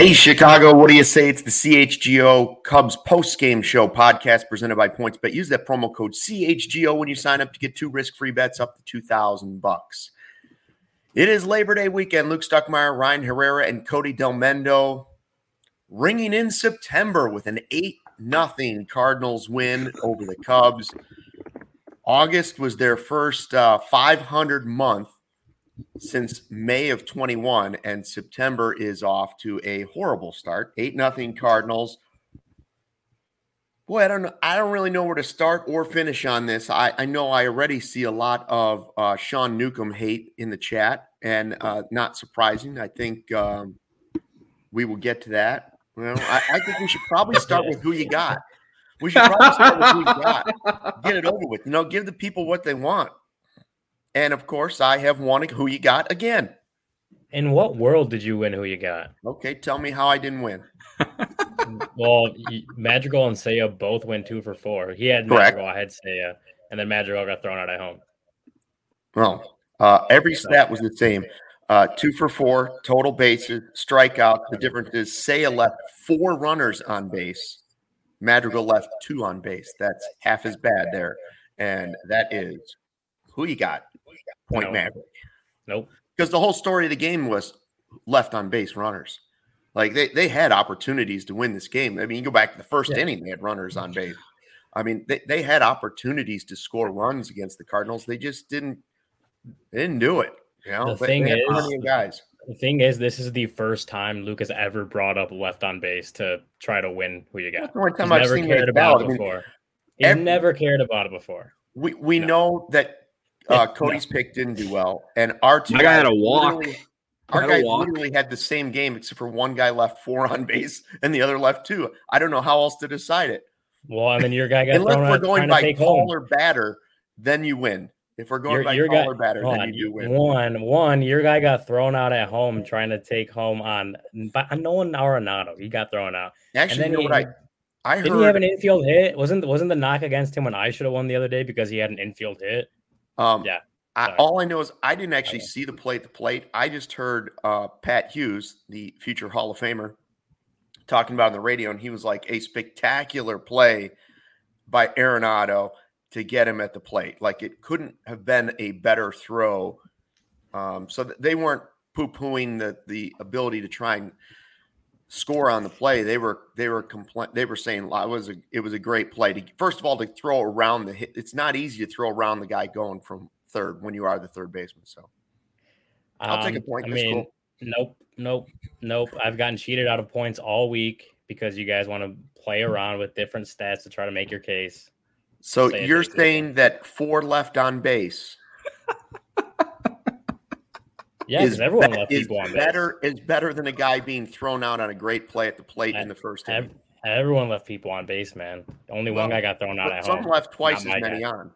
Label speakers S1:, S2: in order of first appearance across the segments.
S1: Hey, Chicago, what do you say? It's the CHGO Cubs post-game show podcast presented by PointsBet. Use that promo code CHGO when you sign up to get two risk-free bets up to 2000 bucks. It is Labor Day weekend. Luke Stuckmeyer, Ryan Herrera, and Cody Delmendo ringing in September with an 8 nothing Cardinals win over the Cubs. August was their first uh, 500 month since May of 21, and September is off to a horrible start. 8 nothing Cardinals. Boy, I don't know. I don't really know where to start or finish on this. I, I know I already see a lot of uh, Sean Newcomb hate in the chat, and uh, not surprising. I think um, we will get to that. Well, I, I think we should probably start with who you got. We should probably start with who you got. Get it over with. You know, give the people what they want. And of course, I have won who you got again.
S2: In what world did you win who you got?
S1: Okay, tell me how I didn't win.
S2: well, Madrigal and Seiya both went two for four. He had Correct. Madrigal, I had Seiya, and then Madrigal got thrown out at home.
S1: Well, uh, every stat was the same. Uh, two for four, total bases, strikeout. The difference is Seiya left four runners on base. Madrigal left two on base. That's half as bad there. And that is who you got? Point no. Maverick.
S2: Nope.
S1: Because the whole story of the game was left on base runners. Like they, they had opportunities to win this game. I mean, you go back to the first yeah. inning, they had runners on base. I mean, they, they had opportunities to score runs against the Cardinals. They just didn't they didn't do it. You know,
S2: the thing is, guys. The thing is, this is the first time Luke has ever brought up left on base to try to win who you got. He's never cared about it before. I mean, He's every, never cared about it before.
S1: We we no. know that uh, Cody's pick didn't do well, and our two
S3: my guy had a walk.
S1: Our guy literally had the same game, except for one guy left four on base and the other left two. I don't know how else to decide it.
S2: Well, I mean, your guy got
S1: unless
S2: we're
S1: going by caller batter, then you win. If we're going your, by your caller guy, batter, then you do win.
S2: One, one, your guy got thrown out at home trying to take home on by Nolan Arenado. He got thrown out.
S1: Actually, and then you know he, what I I
S2: didn't
S1: heard,
S2: he have an infield hit? Wasn't wasn't the knock against him when I should have won the other day because he had an infield hit?
S1: Um, yeah. I, all I know is I didn't actually see the play at the plate. I just heard uh, Pat Hughes, the future Hall of Famer, talking about on the radio, and he was like a spectacular play by Arenado to get him at the plate. Like it couldn't have been a better throw. Um, so they weren't poo pooing the the ability to try and score on the play. They were they were compl- they were saying it was a it was a great play to first of all to throw around the hit. It's not easy to throw around the guy going from third when you are the third baseman. So I'll um, take a um, point.
S2: I mean, cool. nope, nope, nope. I've gotten cheated out of points all week because you guys want to play around with different stats to try to make your case.
S1: So Say you're saying that four left on base.
S2: Yeah, is everyone left is people on
S1: better base. is better than a guy being thrown out on a great play at the plate I, in the first inning.
S2: Everyone left people on base, man. Only well, one guy got thrown out at
S1: some
S2: home.
S1: Some left twice as many guy. on.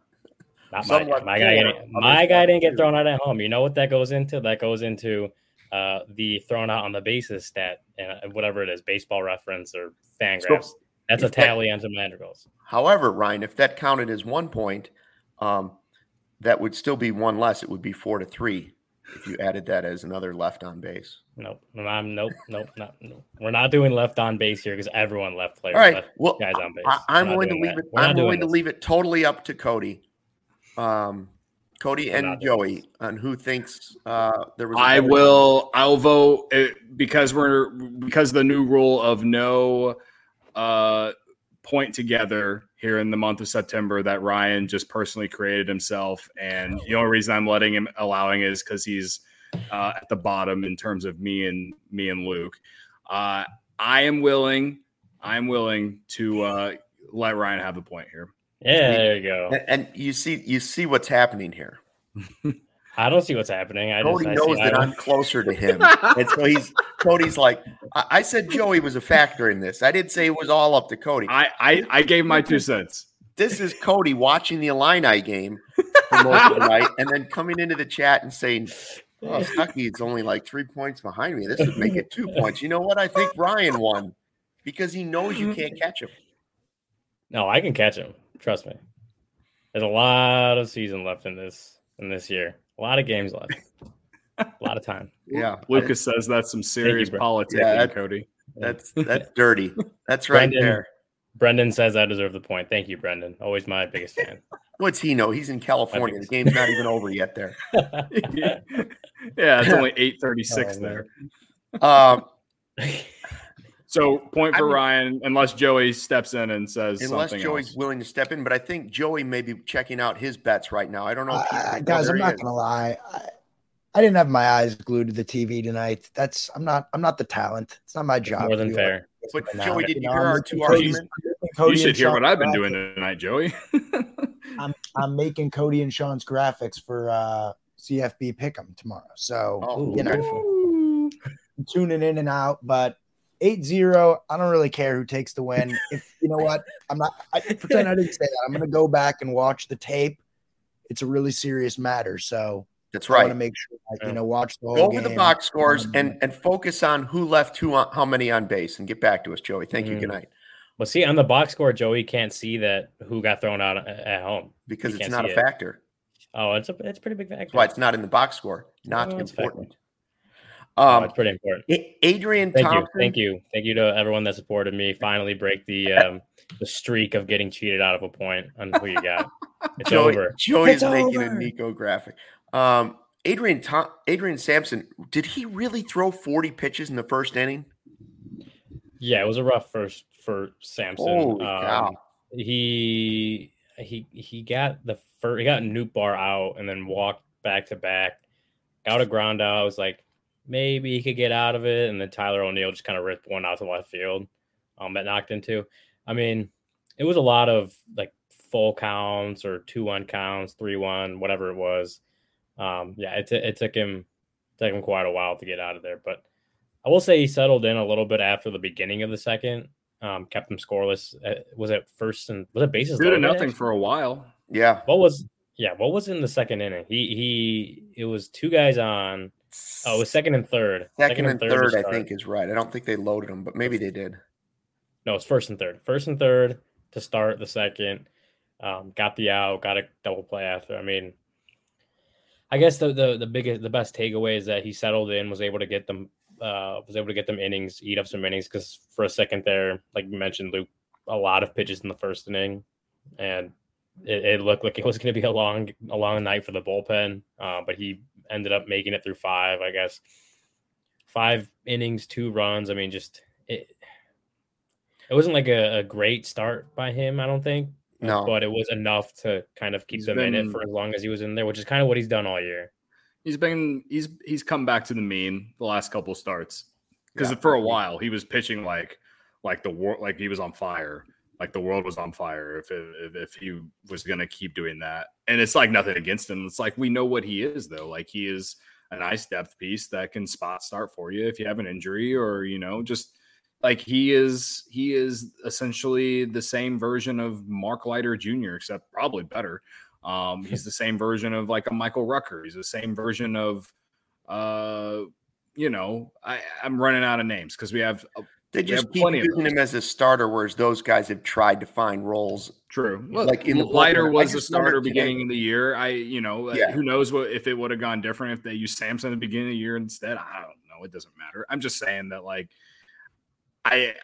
S2: Not my, my guy. Didn't, my guy didn't get thrown out at home. You know what that goes into? That goes into uh, the thrown out on the bases stat and whatever it is, baseball reference or Fangraphs. So That's a tally that, on some Madrigals.
S1: However, Ryan, if that counted as one point, um, that would still be one less. It would be four to three if you added that as another left on base.
S2: Nope. I'm nope, nope, not, nope. We're not doing left on base here because everyone left players.
S1: All right. Well, guys on base. I, am going to leave that. it. We're I'm going to leave it totally up to Cody. Um, Cody and Joey on who thinks uh, there was.
S3: I will. I'll vote uh, because we're because the new rule of no uh, point together here in the month of September that Ryan just personally created himself, and the only reason I'm letting him allowing is because he's uh, at the bottom in terms of me and me and Luke. Uh, I am willing. I'm willing to uh, let Ryan have the point here.
S2: Yeah, there you go.
S1: And, and you see, you see what's happening here.
S2: I don't see what's happening. I
S1: Cody
S2: just,
S1: knows that I'm closer to him, and so he's Cody's like. I, I, said Joey was a factor in this. I didn't say it was all up to Cody.
S3: I I, I gave my two cents.
S1: This is Cody watching the Illini game for most of the night, and then coming into the chat and saying, "Oh, Stucky's only like three points behind me. This would make it two points." You know what? I think Ryan won because he knows you can't catch him.
S2: No, I can catch him. Trust me. There's a lot of season left in this in this year. A lot of games left. a lot of time.
S1: Yeah.
S3: Lucas says that's some serious you, politics, yeah, that, Cody.
S1: That's that's dirty. That's right Brendan, there.
S2: Brendan says I deserve the point. Thank you, Brendan. Always my biggest fan.
S1: What's he know? He's in California. The game's not even over yet there.
S3: yeah. yeah, it's only 836 oh, there.
S1: Um
S3: so point for I mean, Ryan, unless Joey steps in and says
S1: unless Joey's
S3: else.
S1: willing to step in. But I think Joey may be checking out his bets right now. I don't know,
S4: uh, guys. I'm not is. gonna lie. I, I, didn't have my eyes glued to the TV tonight. That's I'm not. I'm not the talent. It's not my job.
S2: More than fair.
S1: But Joey, did you, hear our two arguments?
S3: you should hear what I've been doing tonight, Joey.
S4: I'm I'm making Cody and Sean's graphics for uh, CFB Pick'em tomorrow. So oh, you know, tuning in and out, but 8-0 i don't really care who takes the win. If you know what? I'm not i pretend i didn't say that. I'm going to go back and watch the tape. It's a really serious matter so
S1: that's right. I want
S4: to make sure I, you know watch the whole
S1: go
S4: over
S1: the box scores and and focus on who left who on, how many on base and get back to us joey. Thank mm-hmm. you. Good night.
S2: Well see on the box score joey can't see that who got thrown out at home.
S1: Because it's not a factor.
S2: Oh it's a it's a pretty big factor.
S1: That's why it's not in the box score. Not oh, important
S2: um, oh, it's pretty important.
S1: Adrian
S2: thank
S1: Thompson.
S2: You, thank you, thank you to everyone that supported me. Finally, break the um, the streak of getting cheated out of a point on who you got. It's Joey, over.
S1: Joey's it's making over. a Nico graphic. Um, Adrian Tom, Adrian Sampson, did he really throw forty pitches in the first inning?
S2: Yeah, it was a rough first for Sampson. Um, he he he got the first, he got Nootbaar out and then walked back to back, got a ground out. I was like, maybe he could get out of it. And then Tyler O'Neill just kind of ripped one out to left field um, that knocked into. I mean, it was a lot of like full counts or two one counts, three one, whatever it was. Um, yeah, it, t- it took him took him quite a while to get out of there, but I will say he settled in a little bit after the beginning of the second. Um, kept him scoreless. Uh, was it first and was it bases?
S3: Good nothing for a while.
S1: Yeah.
S2: What was yeah? What was in the second inning? He he. It was two guys on Oh, it was second and third.
S1: Second, second and, and, third, third I think, is right. I don't think they loaded them, but maybe they did.
S2: No, it's first and third. First and third to start the second. Um, got the out, got a double play after. I mean, I guess the the the biggest, the best takeaway is that he settled in, was able to get them, uh, was able to get them innings, eat up some innings. Because for a second there, like you mentioned, Luke, a lot of pitches in the first inning, and it, it looked like it was going to be a long, a long night for the bullpen. Uh, but he ended up making it through five, I guess. Five innings, two runs. I mean, just it. It wasn't like a, a great start by him, I don't think.
S1: No,
S2: but it was enough to kind of keep he's them been, in it for as long as he was in there, which is kind of what he's done all year.
S3: He's been he's he's come back to the mean the last couple starts because yeah. for a while he was pitching like like the war like he was on fire like the world was on fire if if, if he was going to keep doing that. And it's like nothing against him. It's like we know what he is though. Like he is a nice depth piece that can spot start for you if you have an injury or you know just like he is he is essentially the same version of Mark Leiter Jr. except probably better. Um, he's the same version of like a Michael Rucker. He's the same version of, uh, you know, I, I'm running out of names because we have
S1: they just keep using him as a starter, whereas those guys have tried to find roles.
S3: True. Like in the Leiter was a starter beginning of the year. I, you know, uh, yeah. who knows what if it would have gone different if they used Sampson at the beginning of the year instead. I don't know. It doesn't matter. I'm just saying that like I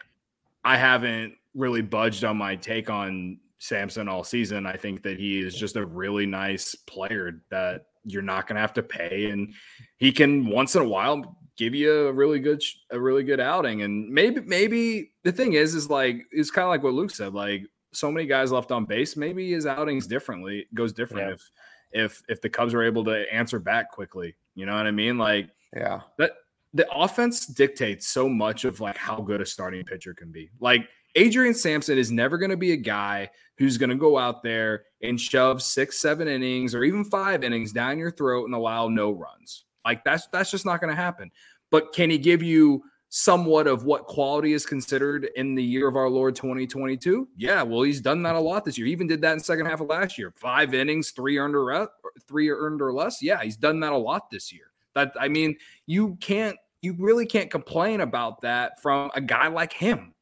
S3: I haven't really budged on my take on Sampson all season. I think that he is just a really nice player that you're not going to have to pay and he can once in a while give you a really good a really good outing and maybe maybe the thing is is like it's kind of like what Luke said like so many guys left on base maybe his outings differently goes different yeah. if if if the Cubs are able to answer back quickly you know what I mean like
S1: yeah
S3: that the offense dictates so much of like how good a starting pitcher can be like Adrian Sampson is never going to be a guy who's going to go out there and shove six, seven innings or even five innings down your throat and allow no runs. Like that's that's just not going to happen. But can he give you somewhat of what quality is considered in the year of our Lord 2022? Yeah, well, he's done that a lot this year. He even did that in second half of last year. Five innings, three earned or three earned or less. Yeah, he's done that a lot this year. That I mean, you can't you really can't complain about that from a guy like him.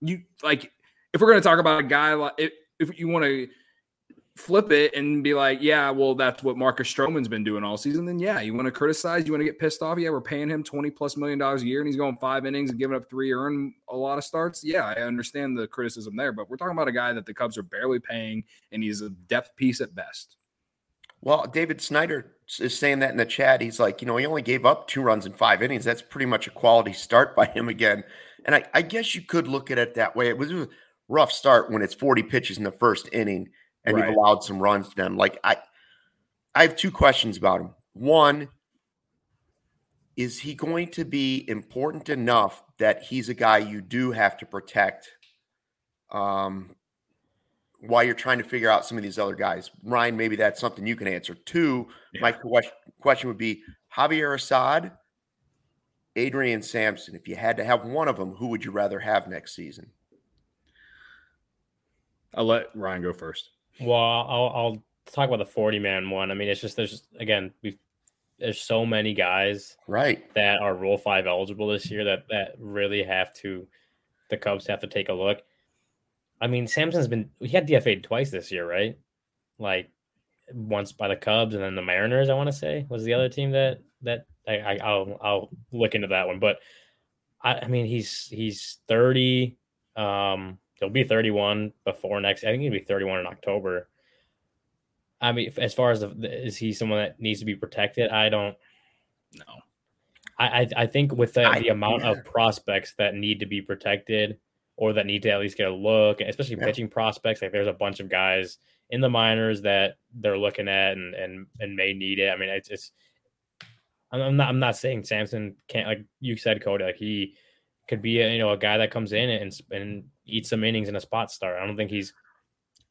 S3: You like if we're going to talk about a guy like if, if you want to flip it and be like, yeah, well, that's what Marcus Stroman's been doing all season, then yeah, you want to criticize, you want to get pissed off. Yeah, we're paying him 20 plus million dollars a year and he's going five innings and giving up three, earn a lot of starts. Yeah, I understand the criticism there, but we're talking about a guy that the Cubs are barely paying and he's a depth piece at best.
S1: Well, David Snyder is saying that in the chat. He's like, you know, he only gave up two runs in five innings. That's pretty much a quality start by him again. And I, I guess you could look at it that way. It was a rough start when it's 40 pitches in the first inning and right. you've allowed some runs to them. Like I, I have two questions about him. One, is he going to be important enough that he's a guy you do have to protect um, while you're trying to figure out some of these other guys? Ryan, maybe that's something you can answer. Two, yeah. my question question would be Javier Assad, Adrian Sampson. If you had to have one of them, who would you rather have next season?
S3: I'll let Ryan go first.
S2: Well, I'll, I'll talk about the 40 man one. I mean, it's just, there's, again, we've, there's so many guys
S1: right
S2: that are rule five eligible this year that that really have to the Cubs have to take a look. I mean, Sampson's been he had DFA'd twice this year, right? Like once by the Cubs and then the Mariners. I want to say was the other team that that I, I will I'll look into that one. But I, I mean, he's he's thirty. Um, he'll be 31 before next. I think he'll be 31 in October. I mean, as far as the, is he someone that needs to be protected? I don't know. I I, I think with the, I, the amount yeah. of prospects that need to be protected or that need to at least get a look, especially yeah. pitching prospects, like there's a bunch of guys in the minors that they're looking at and and and may need it. I mean, it's, it's I'm not I'm not saying Sampson can't like you said, Cody, like he could be a, you know a guy that comes in and and eats some innings in a spot start. I don't think he's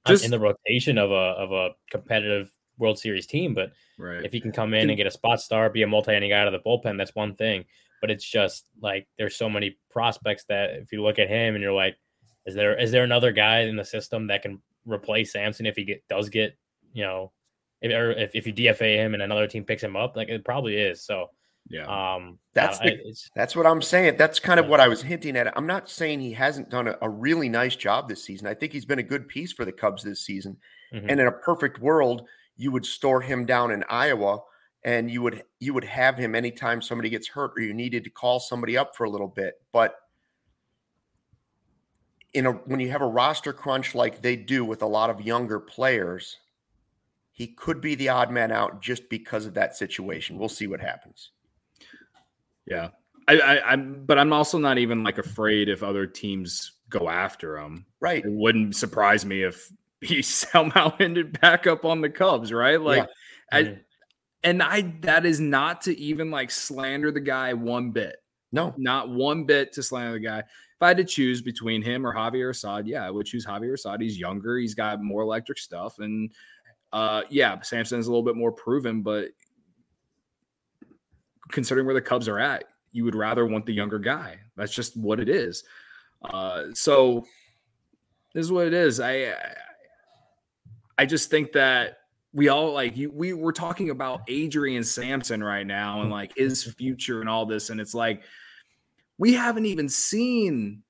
S2: uh, Just, in the rotation of a of a competitive World Series team, but right. if he can come in and get a spot start, be a multi-inning guy out of the bullpen, that's one thing. But it's just like there's so many prospects that if you look at him and you're like, is there is there another guy in the system that can replace Sampson if he get does get you know if, or if, if you DFA him and another team picks him up, like it probably is. So
S3: yeah.
S2: Um,
S1: that's the, I, that's what I'm saying. That's kind of yeah. what I was hinting at. I'm not saying he hasn't done a, a, really nice job this season. I think he's been a good piece for the Cubs this season. Mm-hmm. And in a perfect world, you would store him down in Iowa and you would you would have him anytime somebody gets hurt or you needed to call somebody up for a little bit. But in a when you have a roster crunch like they do with a lot of younger players, he could be the odd man out just because of that situation. We'll see what happens.
S3: Yeah. I, I, am but I'm also not even like afraid if other teams go after him.
S1: Right.
S3: It wouldn't surprise me if he somehow ended back up on the Cubs, right? Like, yeah. I, and I, that is not to even like slander the guy one bit.
S1: No,
S3: not one bit to slander the guy. If I had to choose between him or Javier Assad, yeah, I would choose Javier Assad. He's younger, he's got more electric stuff, and uh, yeah, Sampson's a little bit more proven, but considering where the Cubs are at, you would rather want the younger guy. That's just what it is. Uh, so this is what it is. I I just think that we all like you, we were talking about Adrian Sampson right now and like his future and all this, and it's like we haven't even seen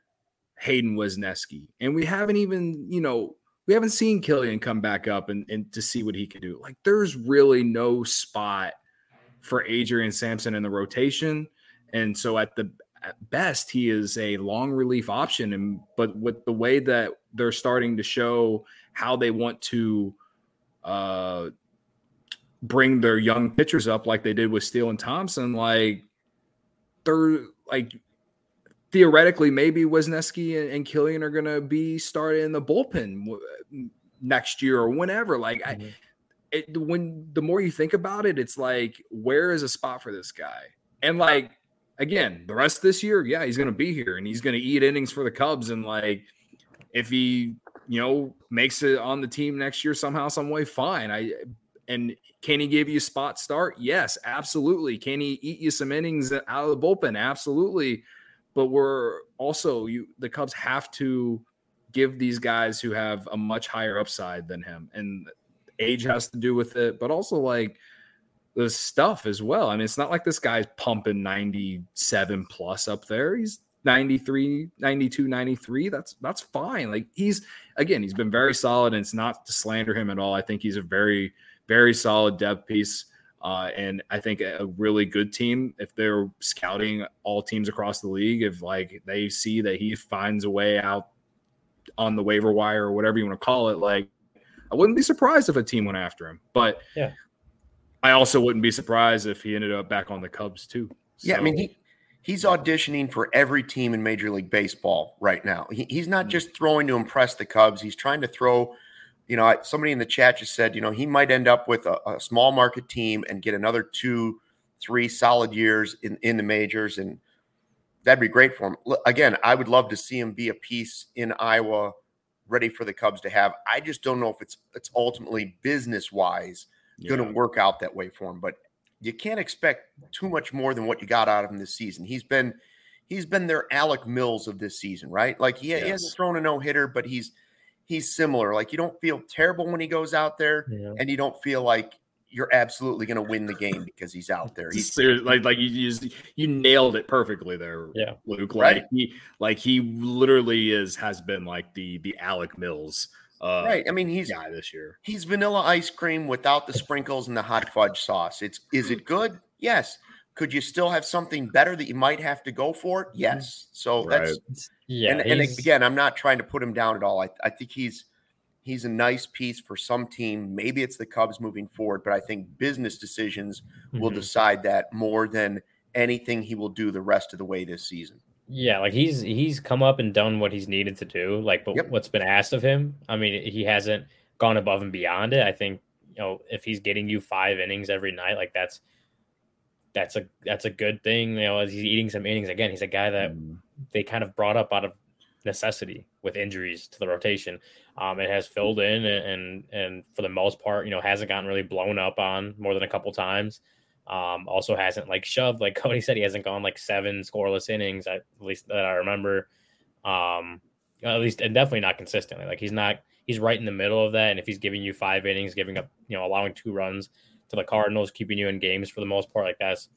S3: Hayden Wesneski, and we haven't even you know we haven't seen Kilian come back up and, and to see what he can do. Like there's really no spot for Adrian Sampson in the rotation, and so at the at best he is a long relief option, and but with the way that they're starting to show how they want to uh, bring their young pitchers up like they did with Steele and Thompson, like they're like theoretically maybe Wesneski and, and Kilian are going to be started in the bullpen next year or whenever. Like mm-hmm. I, it, when the more you think about it, it's like where is a spot for this guy? And like again, the rest of this year, yeah, he's going to be here and he's going to eat innings for the Cubs. And like if he you know, makes it on the team next year somehow, some way, fine. I and can he give you spot start? Yes, absolutely. Can he eat you some innings out of the bullpen? Absolutely. But we're also you the Cubs have to give these guys who have a much higher upside than him. And age has to do with it, but also like the stuff as well. I mean, it's not like this guy's pumping 97 plus up there. He's 93 92 93 that's that's fine like he's again he's been very solid and it's not to slander him at all i think he's a very very solid depth piece uh, and i think a really good team if they're scouting all teams across the league if like they see that he finds a way out on the waiver wire or whatever you want to call it like i wouldn't be surprised if a team went after him but
S2: yeah
S3: i also wouldn't be surprised if he ended up back on the cubs too
S1: so, yeah i mean he he's auditioning for every team in Major League Baseball right now. He, he's not hmm. just throwing to impress the Cubs. He's trying to throw. You know, somebody in the chat just said, you know, he might end up with a, a small market team and get another two, three solid years in in the majors, and that'd be great for him. Again, I would love to see him be a piece in Iowa, ready for the Cubs to have. I just don't know if it's it's ultimately business wise yeah. going to work out that way for him. But you can't expect too much more than what you got out of him this season. He's been he's been their Alec Mills of this season, right? Like he, yes. he hasn't thrown a no hitter, but he's he's similar. Like you don't feel terrible when he goes out there, yeah. and you don't feel like you're absolutely going to win the game because he's out there. He's
S3: like like you just you nailed it perfectly there,
S2: yeah,
S3: Luke. Like right. he like he literally is has been like the the Alec Mills
S1: uh, right. I mean, he's
S3: guy this year.
S1: He's vanilla ice cream without the sprinkles and the hot fudge sauce. It's is it good? Yes. Could you still have something better that you might have to go for? Yes. So right. that's yeah. And, and, again, I'm not trying to put him down at all. I, I think he's he's a nice piece for some team. Maybe it's the Cubs moving forward, but I think business decisions mm-hmm. will decide that more than anything he will do the rest of the way this season.
S2: Yeah, like he's he's come up and done what he's needed to do, like but yep. what's been asked of him. I mean, he hasn't gone above and beyond it. I think you know if he's getting you five innings every night, like that's that's a that's a good thing. You know, as he's eating some innings again, he's a guy that mm. they kind of brought up out of necessity with injuries to the rotation. Um, it has filled in and, and and for the most part, you know, hasn't gotten really blown up on more than a couple times. Um, also hasn't like shoved like Cody said he hasn't gone like seven scoreless innings at least that I remember. Um, at least and definitely not consistently. Like he's not he's right in the middle of that. And if he's giving you five innings, giving up you know allowing two runs to the Cardinals, keeping you in games for the most part, like that's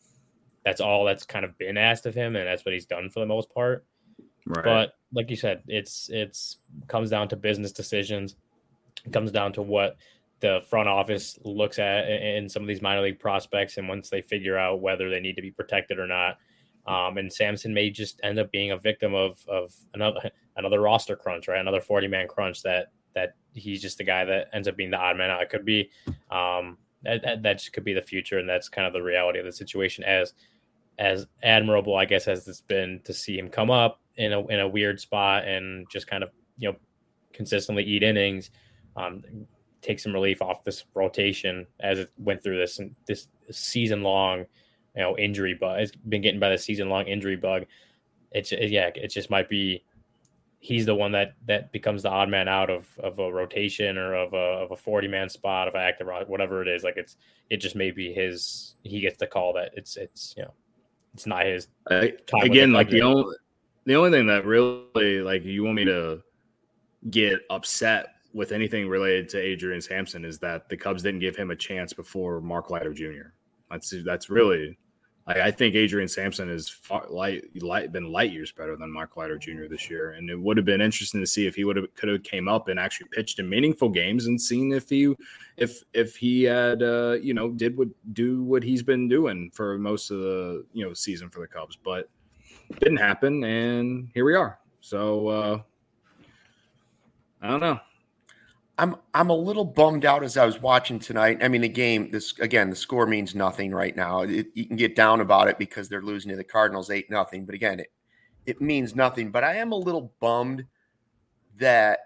S2: that's all that's kind of been asked of him, and that's what he's done for the most part. Right. But like you said, it's it's comes down to business decisions. It comes down to what the front office looks at in some of these minor league prospects, and once they figure out whether they need to be protected or not, um, and Sampson may just end up being a victim of of another another roster crunch, right? Another forty man crunch that that he's just the guy that ends up being the odd man out. It could be um, that, that just could be the future, and that's kind of the reality of the situation. As as admirable, I guess, as it's been to see him come up in a in a weird spot and just kind of you know consistently eat innings. Um, take some relief off this rotation as it went through this this season long, you know, injury bug. It's been getting by the season long injury bug. It's yeah, it just might be he's the one that that becomes the odd man out of of a rotation or of a of a 40 man spot of active whatever it is like it's it just may be his he gets the call that it's it's you know it's not his
S3: uh, again like the only the only thing that really like you want me to get upset with anything related to Adrian Sampson is that the Cubs didn't give him a chance before Mark Leiter Jr. That's that's really like I think Adrian Sampson has far, light, light been light years better than Mark Leiter Jr. this year, and it would have been interesting to see if he would have could have came up and actually pitched in meaningful games and seen if he if if he had uh, you know did what do what he's been doing for most of the you know season for the Cubs, but didn't happen, and here we are. So uh, I don't know.
S1: I'm I'm a little bummed out as I was watching tonight. I mean, the game. This again, the score means nothing right now. It, you can get down about it because they're losing to the Cardinals eight nothing. But again, it it means nothing. But I am a little bummed that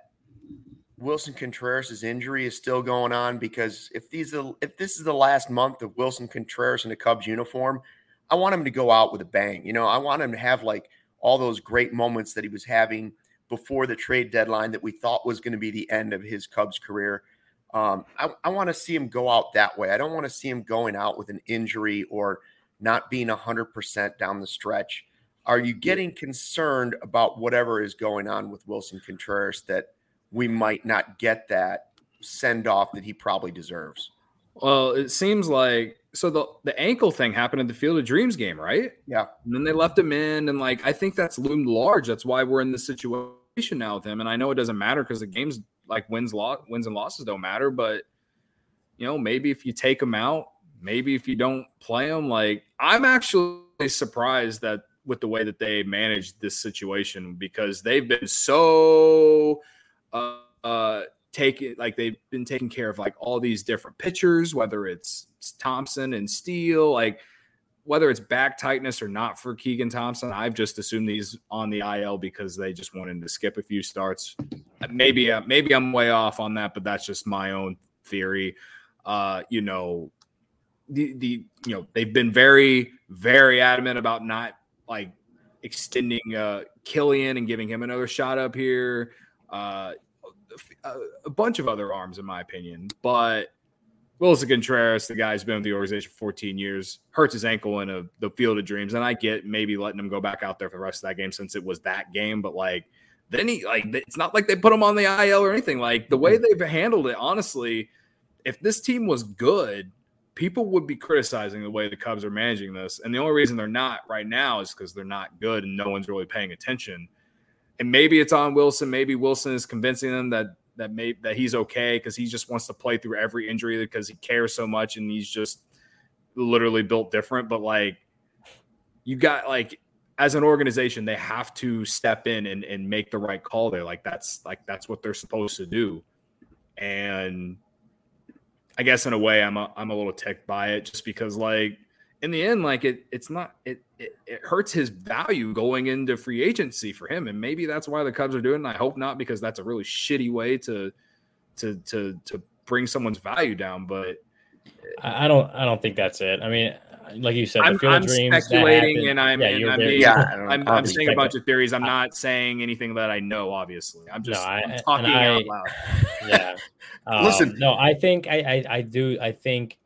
S1: Willson Contreras' injury is still going on because if these if this is the last month of Willson Contreras in a Cubs uniform, I want him to go out with a bang. You know, I want him to have like all those great moments that he was having before the trade deadline that we thought was going to be the end of his Cubs career. Um, I, I want to see him go out that way. I don't want to see him going out with an injury or not being 100% down the stretch. Are you getting concerned about whatever is going on with Willson Contreras that we might not get that send off that he probably deserves?
S3: Well, it seems like so the the ankle thing happened in the Field of Dreams game, right?
S1: Yeah.
S3: And then they left him in, and like I think that's loomed large. That's why we're in this situation now with him. And I know it doesn't matter because the games like wins, loss, wins and losses don't matter. But you know, maybe if you take him out, maybe if you don't play him, like I'm actually surprised that with the way that they managed this situation because they've been so uh, uh taking like they've been taking care of like all these different pitchers, whether it's Thompson and Steele, like whether it's back tightness or not for Keegan Thompson, I've just assumed he's on the IL because they just wanted to skip a few starts. Maybe uh, maybe I'm way off on that, but that's just my own theory. Uh, you know, the the you know they've been very very adamant about not like extending uh Kilian and giving him another shot up here. Uh, a, a bunch of other arms, in my opinion. But Willson Contreras, the guy's been with the organization for 14 years, hurts his ankle in a, the field of dreams. And I get maybe letting him go back out there for the rest of that game since it was that game. But like, then he, like, it's not like they put him on the IL or anything. Like, the way hmm. they've handled it, honestly, if this team was good, people would be criticizing the way the Cubs are managing this. And the only reason they're not right now is because they're not good and no one's really paying attention and maybe it's on Willson. Maybe Willson is convincing them that that may that he's okay because he just wants to play through every injury because he cares so much and he's just literally built different. But like you got like as an organization, they have to step in and, and make the right call there. Like that's like that's what they're supposed to do. And I guess in a way I'm a, I'm a little ticked by it just because like in the end, like it, it's not it, it, it hurts his value going into free agency for him, and maybe that's why the Cubs are doing. it. I hope not, because that's a really shitty way to to to to bring someone's value down. But
S2: I don't I don't think that's it. I mean, like you said,
S3: I'm,
S2: I'm
S3: dreams, speculating, and I'm yeah, and I'm, being, yeah, I'm, I'm saying a bunch of theories. I'm not saying anything that I know. Obviously, I'm just no, I, I'm talking I, out loud.
S2: Yeah. Um, Listen, no, I think I, I I do. I think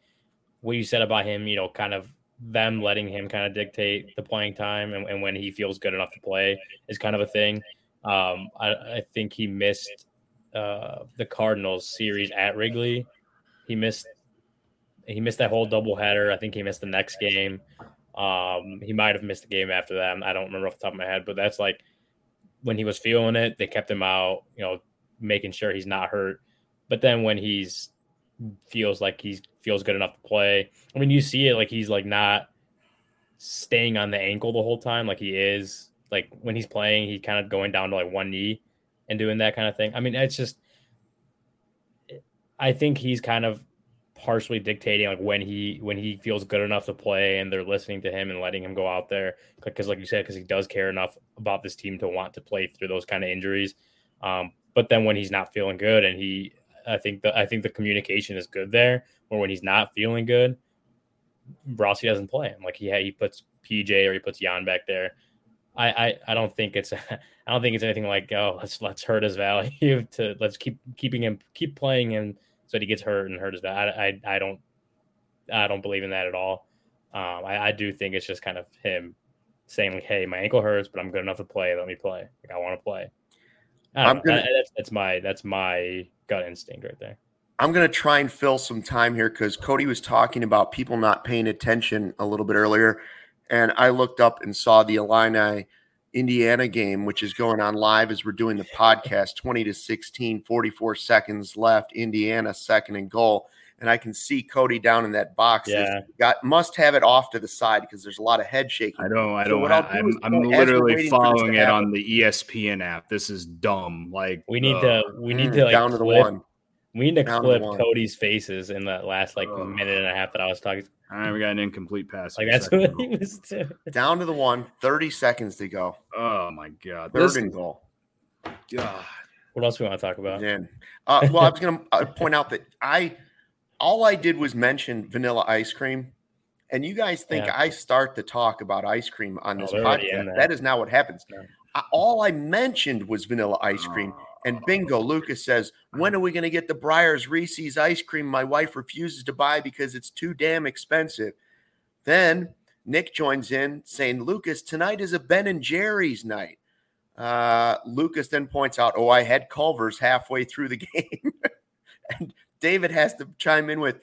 S2: what you said about him, you know, kind of them letting him kind of dictate the playing time and, and, when he feels good enough to play is kind of a thing. Um, I, I, think he missed uh, the Cardinals series at Wrigley. He missed he missed that whole doubleheader. I think he missed the next game. Um, he might have missed the game after that. I don't remember off the top of my head, but that's like when he was feeling it, they kept him out, you know, making sure he's not hurt. But then when he's feels like he feels good enough to play. I mean, you see it like he's like not staying on the ankle the whole time, like he is. Like when he's playing, he kind of going down to like one knee and doing that kind of thing. I mean, it's just, I think he's kind of partially dictating like when he when he feels good enough to play and they're listening to him and letting him go out there because like you said because he does care enough about this team to want to play through those kind of injuries um, but then when he's not feeling good and he I think the I think the communication is good there. Or when he's not feeling good, Rossy doesn't play him. Like he he puts PJ or he puts Yan back there. I, I, I don't think it's I don't think it's anything like oh let's let's hurt his value to let's keep keeping him keep playing him so that he gets hurt and hurt his value. I, I, I don't I don't believe in that at all. Um, I, I do think it's just kind of him saying like hey my ankle hurts but I'm good enough to play let me play like I want to play. I'm gonna, that's, that's my that's my gut instinct right there.
S1: I'm going to try and fill some time here because Cody was talking about people not paying attention a little bit earlier. And I looked up and saw the Illini Indiana game, which is going on live as we're doing the podcast 20 to 16, 44 seconds left. Indiana second and goal. And I can see Cody down in that box.
S2: Yeah.
S1: Got must have it off to the side because there's a lot of head shaking.
S3: I don't. I don't. So have, do I'm, I'm literally following it on the ESPN app. This is dumb. Like
S2: we need uh, to. We need mm, to like
S1: down to the one.
S2: We need to Down clip to Cody's faces in that last like oh. minute and a half that I was talking.
S3: All right, we got an incomplete pass.
S2: Like that's what he was
S1: doing. Down to the one, 30 seconds to go.
S3: Oh my god.
S1: Third this... and goal.
S3: God.
S2: What else we want to talk about?
S1: Yeah. Uh, well, I was going to uh, point out that I all I did was mention vanilla ice cream. And you guys think yeah. I start to talk about ice cream on oh, this oh, podcast. That is not what happens. Yeah. I, all I mentioned was vanilla ice cream. Oh. And bingo, Lucas says, When are we going to get the Breyers Reese's ice cream my wife refuses to buy because it's too damn expensive? Then Nick joins in saying, Lucas, tonight is a Ben and Jerry's night. Uh, Lucas then points out, Oh, I had Culver's halfway through the game. and David has to chime in with,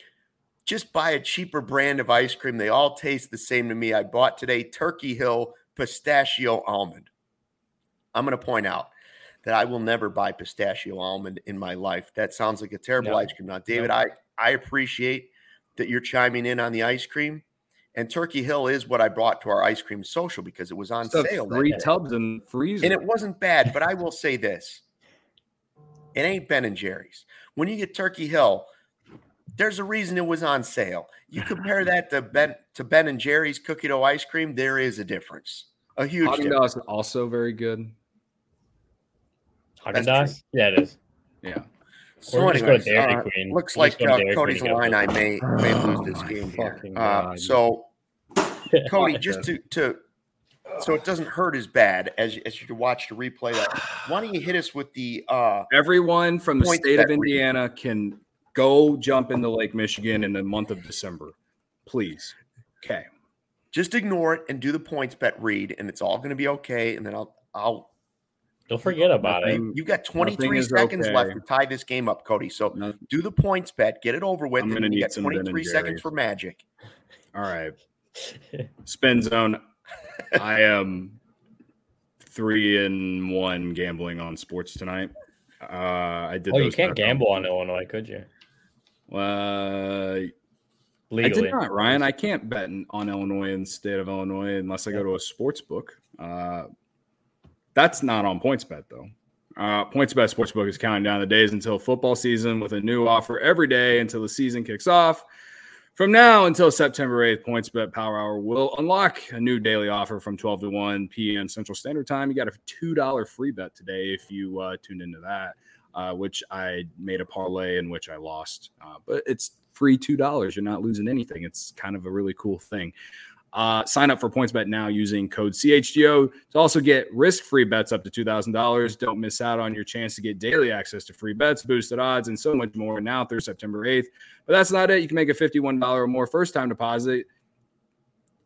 S1: just buy a cheaper brand of ice cream. They all taste the same to me. I bought today Turkey Hill pistachio almond. I'm going to point out that I will never buy pistachio almond in my life. That sounds like a terrible no. ice cream. Now, David, no. I I appreciate that you're chiming in on the ice cream. And Turkey Hill is what I brought to our ice cream social because it was on sale.
S3: Three tubs and freezer.
S1: And it wasn't bad, but I will say this. It ain't Ben and Jerry's. When you get Turkey Hill, there's a reason it was on sale. You compare that to Ben to Ben and Jerry's cookie dough ice cream, there is a difference. A huge
S3: Haagen
S1: difference.
S3: also very good.
S2: Haagen Dazs? Yeah, it is.
S3: Yeah.
S1: So anyways, uh, looks like uh, Cody's line I may may lose this game here. Uh, so Cody, just to to so it doesn't hurt as bad as as you watch the replay. That why don't you hit us with the uh,
S3: everyone from the state of Indiana can go jump in the Lake Michigan in the month of December, please. Okay,
S1: just ignore it and do the PointsBet read, and it's all going to be okay. And then I'll I'll
S2: don't forget about nothing,
S1: it. You've got 23 seconds okay. left to tie this game up, Cody. So no, do the PointsBet, get it over with. I'm and you got 23 seconds for magic.
S3: All right. Spin zone. I am three and one gambling on sports tonight. Uh, I did.
S2: Oh, you can't gamble on Illinois, could you?
S3: Uh, Legally. I did not, Ryan. I can't bet on Illinois in the state of Illinois unless I go to a sports book. Uh, that's not on PointsBet though. Uh, PointsBet Sportsbook is counting down the days until football season with a new offer every day until the season kicks off. From now until September 8th, PointsBet Power Hour will unlock a new daily offer from 12 to 1 p.m. Central Standard Time. You got a $2 free bet today if you uh, tuned into that, uh, which I made a parlay in which I lost. Uh, but it's free $2. You're not losing anything. It's kind of a really cool thing. Uh, sign up for PointsBet now using code CHGO to also get risk-free bets up to $2,000. Don't miss out on your chance to get daily access to free bets, boosted odds, and so much more now through September 8th. But that's not it. You can make a $51 or more first-time deposit.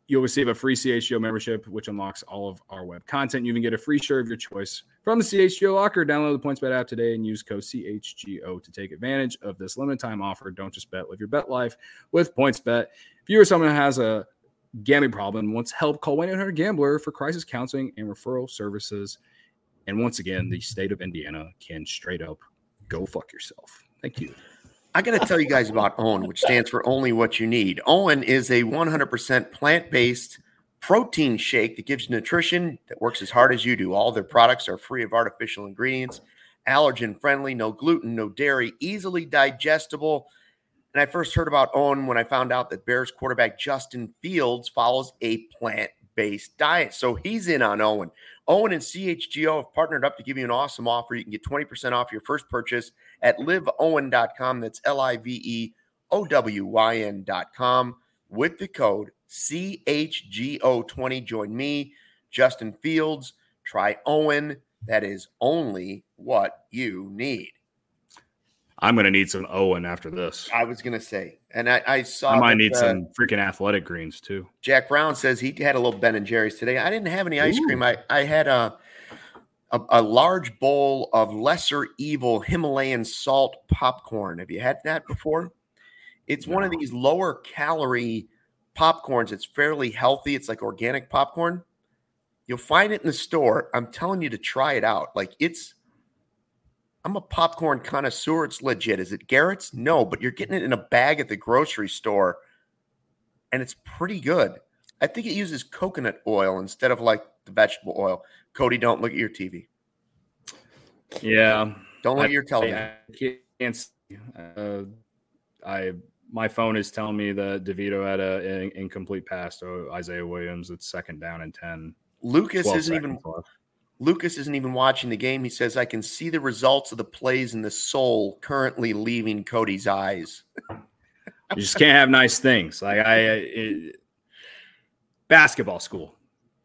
S3: You'll receive a free CHGO membership, which unlocks all of our web content. You even get a free shirt of your choice from the CHGO locker. Download the PointsBet app today and use code CHGO to take advantage of this limited time offer. Don't just bet, live your bet life with PointsBet. If you or someone has a gambling problem wants help, call 1 800 Gambler for crisis counseling and referral services. And once again, the state of Indiana can straight up go fuck yourself. Thank you.
S1: I got to tell you guys about OWYN, which stands for Only What You Need. OWYN is a 100% plant based protein shake that gives nutrition that works as hard as you do. All their products are free of artificial ingredients, allergen friendly, no gluten, no dairy, easily digestible and I first heard about OWYN when I found out that Bears quarterback Justin Fields follows a plant based diet. So he's in on OWYN. OWYN and CHGO have partnered up to give you an awesome offer. You can get 20% off your first purchase at liveowyn.com. That's L I V E O W Y N.com with the code CHGO20. Join me, Justin Fields. Try OWYN. That is only what you need.
S3: I'm going to need some OWYN after this.
S1: I was going to say, and I, I saw.
S3: I might that, need uh, some freaking athletic greens too.
S1: Jack Brown says he had a little Ben and Jerry's today. I didn't have any ice Ooh. cream. I I had a a, a, large bowl of lesser evil Himalayan salt popcorn. Have you had that before? It's no. one of these lower calorie popcorns. It's fairly healthy. It's like organic popcorn. You'll find it in the store. I'm telling you to try it out. Like it's, I'm a popcorn connoisseur. It's legit. Is it Garrett's? No, but you're getting it in a bag at the grocery store and it's pretty good. I think it uses coconut oil instead of like the vegetable oil. Cody, don't look at your TV.
S3: Yeah.
S1: Don't look I, at your television.
S3: I can't see. Uh, I my phone is telling me that DeVito had a, an incomplete pass to Isaiah Williams. It's second down and ten.
S1: Lucas isn't even left. Lucas isn't even watching the game. He says, "I can see the results of the plays in the soul currently leaving Cody's eyes."
S3: you just can't have nice things. Like I, it, basketball school,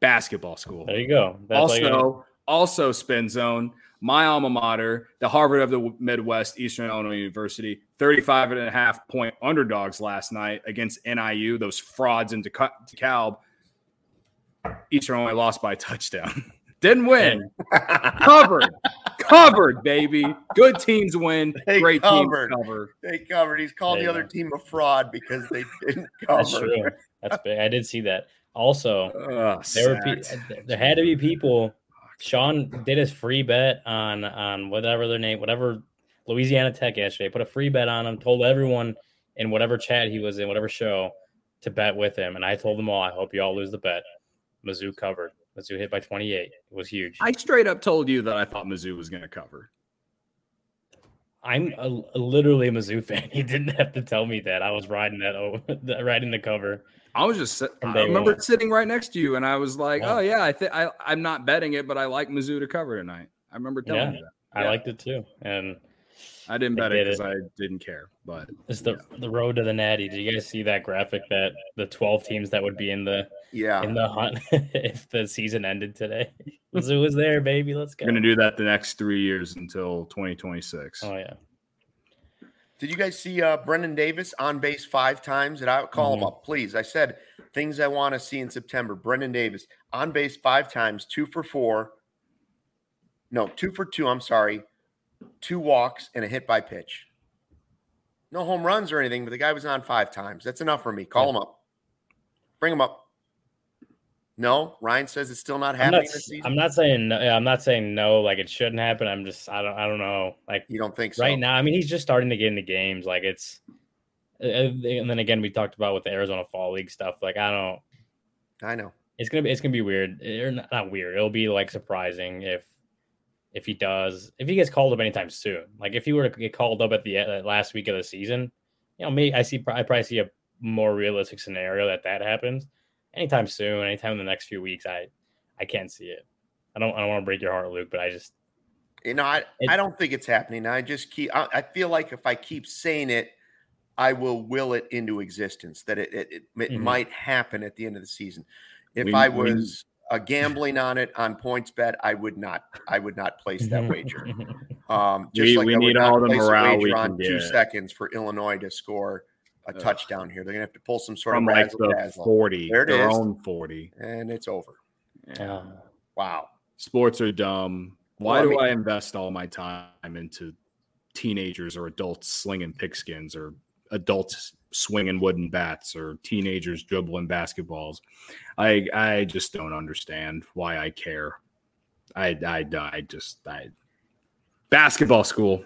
S3: basketball school.
S2: There you go.
S3: That's also, also spin zone. My alma mater, the Harvard of the Midwest, Eastern Illinois University, 35 and a half point underdogs last night against NIU, those frauds in DeKalb. Eastern only lost by a touchdown. Didn't win. covered. Covered, baby. Good teams win. They Great covered. teams cover.
S1: They covered. He's called the other team a fraud because they didn't cover.
S2: That's true. That's big. I did see that. Also, oh, there, were pe- uh, there had to be people. Sean did his free bet on on whatever their name, whatever Louisiana Tech yesterday. Put a free bet on him. Told everyone in whatever chat he was in, whatever show, to bet with him. And I told them all, I hope you all lose the bet. Mizzou covered. Mizzou hit by 28. It was huge.
S3: I straight up told you that I thought Mizzou was going to cover.
S2: I'm a, a literally a Mizzou fan. He didn't have to tell me that. I was riding that oh, riding the cover.
S3: I was just I remember one. sitting right next to you, and I was like, yeah. "Oh yeah, I think I I'm not betting it, but I like Mizzou to cover tonight." I remember telling yeah, you that.
S2: Yeah. I liked it too, and
S3: I didn't bet it because I didn't care. But
S2: it's the the road to the Natty. Did you guys see that graphic that the 12 teams that would be in the
S1: yeah
S2: in the hunt if the season ended today? Mizzou was there, baby. Let's go.
S3: We're gonna do that the next three years until 2026.
S2: Oh yeah.
S1: Did you guys see uh, Brennen Davis on base five times? And I would call mm-hmm. him up, please. I said things I want to see in September. Brennen Davis on base five times, two for four. No, two for two. I'm sorry, two walks and a hit by pitch. No home runs or anything, but the guy was on five times. That's enough for me. Call yeah. him up. Bring him up. No, Ryan says it's still not happening
S2: I'm not, I'm not saying no, I'm not saying no, like it shouldn't happen. I'm just I don't I don't know. Like
S1: you don't think so?
S2: Right now, I mean, he's just starting to get into games. Like it's, uh, uh, and then again, we talked about with the Arizona Fall League stuff. Like I don't.
S1: I know
S2: it's gonna be it's gonna be weird. Or not, not weird. It'll be like surprising if if he does if he gets called up anytime soon. Like if he were to get called up at the uh, last week of the season, you know, me I see I probably see a more realistic scenario that that happens anytime soon, anytime in the next few weeks, I I can't see it. I don't I don't want to break your heart, Luke, but I just
S1: you know I I don't think it's happening. I just keep I, I, feel like if I keep saying it, I will will it into existence that it it, it, it mm-hmm. might happen at the end of the season. If we, I was we, uh, gambling on it on PointsBet, I would not I would not place that wager. Um, just we, like we I need all the morale we on two seconds for Illinois to score a Ugh. touchdown here. They're gonna have to pull some sort From of like the
S3: forty, there it their is. own forty,
S1: and it's over.
S2: Yeah.
S1: Wow.
S3: Sports are dumb. Why well, do I, mean, I invest all my time into teenagers or adults slinging pigskins or adults swinging wooden bats or teenagers dribbling basketballs? I I just don't understand why I care. I I I just I basketball school.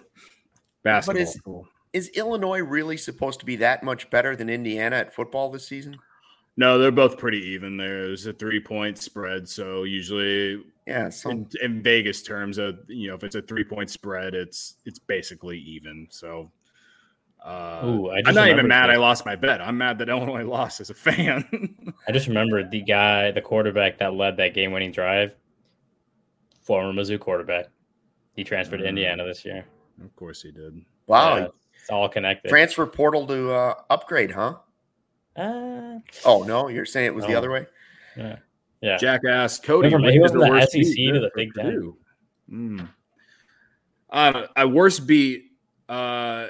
S3: Basketball school
S1: is Illinois really supposed to be that much better than Indiana at football this season?
S3: No, they're both pretty even. There's a three point spread, so usually,
S1: yeah,
S3: in, in, Vegas terms, of you know, if it's a three point spread, it's it's basically even. So, uh, Ooh, I'm not even mad. I lost my bet. I'm mad that Illinois lost as a fan.
S2: I just remembered the guy, the quarterback that led that game winning drive, former Mizzou quarterback. He transferred to mm. Indiana this year.
S3: Of course, he did.
S1: Wow, yeah.
S2: It's all connected.
S1: Transfer portal to uh, upgrade, huh?
S2: Uh,
S1: oh no, you're saying it was no. the other way.
S2: Yeah, yeah.
S3: Jackass Cody.
S2: Remember, he was the, the SEC to the Big Ten.
S3: Mm. Uh, a worst beat. Uh,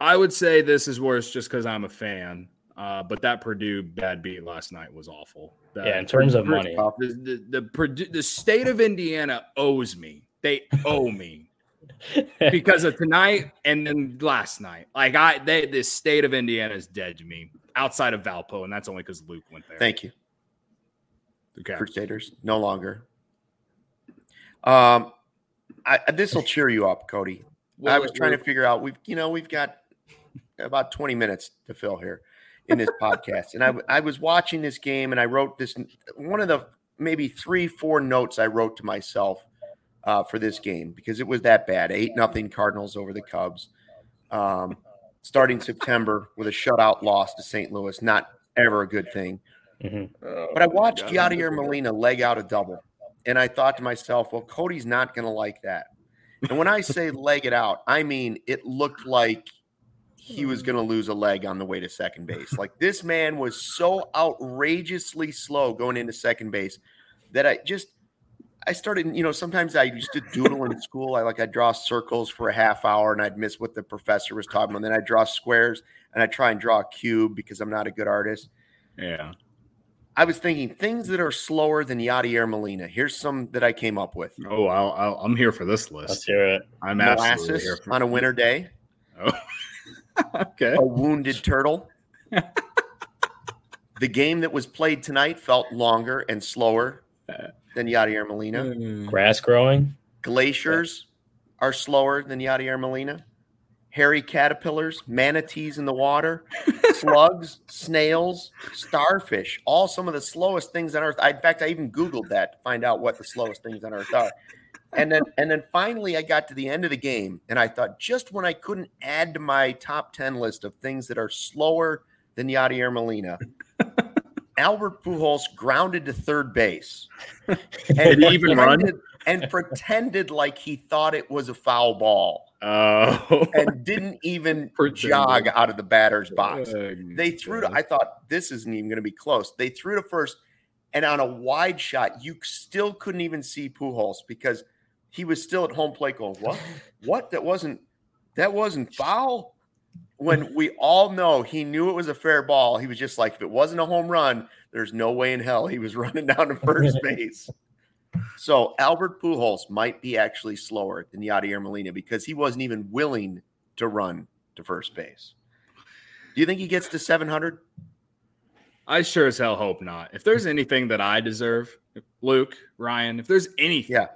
S3: I would say this is worse just because I'm a fan. Uh, but that Purdue bad beat last night was awful. That,
S2: yeah, in terms of money,
S3: the the, the the state of Indiana owes me. They owe me because of tonight and then last night. Like I, they, the state of Indiana is dead to me outside of Valpo, and that's only because Luke went there.
S1: Thank you. Okay, Crusaders no longer. Um, I, this will cheer you up, Cody. Well, I was trying to figure out. We've you know we've got about twenty minutes to fill here in this podcast, and I I was watching this game, and I wrote this one of the maybe three four notes I wrote to myself uh, for this game because it was that bad. Eight nothing Cardinals over the Cubs. Um, starting September with a shutout loss to St. Louis, not ever a good thing. Mm-hmm. Oh, but I watched Yadier Molina leg out a double, and I thought to myself, well, Cody's not going to like that. And when I say leg it out, I mean it looked like he was going to lose a leg on the way to second base. Like this man was so outrageously slow going into second base that I just I started, you know, sometimes I used to doodle in school. I like I draw circles for a half hour and I'd miss what the professor was talking about. And then I draw squares and I try and draw a cube because I'm not a good artist.
S3: Yeah.
S1: I was thinking things that are slower than Yadier Molina. Here's some that I came up with.
S3: Oh, i am here for this list.
S2: Let's hear it.
S3: I'm Molasses here
S1: for- on a winter day.
S3: Oh, okay.
S1: A wounded turtle. the game that was played tonight felt longer and slower uh, than Yadier Molina.
S2: Mm. Grass growing.
S1: Glaciers yeah. are slower than Yadier Molina. Hairy caterpillars, manatees in the water, slugs, snails, starfish, all some of the slowest things on earth. I, in fact, I even Googled that to find out what the slowest things on earth are. And then and then finally I got to the end of the game and I thought just when I couldn't add to my top 10 list of things that are slower than Yadier Molina, Albert Pujols grounded to third base
S3: and even run
S1: and pretended like he thought it was a foul ball.
S3: Oh,
S1: and didn't even jog out of the batter's box. Oh, they threw to, I thought this isn't even going to be close. They threw to first, and on a wide shot, you still couldn't even see Pujols because he was still at home plate going, What? What? That wasn't that wasn't foul when we all know he knew it was a fair ball, he was just like, if it wasn't a home run, there's no way in hell he was running down to first base. So Albert Pujols might be actually slower than Yadier Molina because he wasn't even willing to run to first base. Do you think he gets to 700?
S3: I sure as hell hope not. If there's anything that I deserve, Luke, Ryan, if there's anything,
S1: yeah.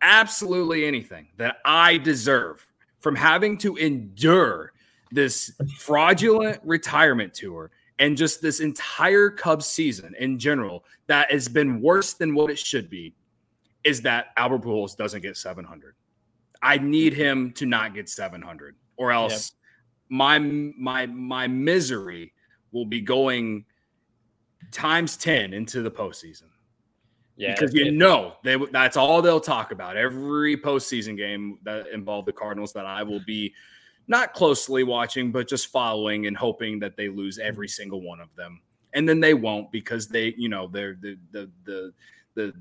S3: absolutely anything that I deserve from having to endure this fraudulent retirement tour and just this entire Cubs season in general that has been worse than what it should be is that Albert Pujols doesn't get 700. I need him to not get 700 or else yep. my my my misery will be going times 10 into the postseason. Yeah, because you know they that's all they'll talk about every postseason game that involved the Cardinals that I will be not closely watching, but just following and hoping that they lose every mm-hmm. single one of them. And then they won't because they, you know, they're the the the the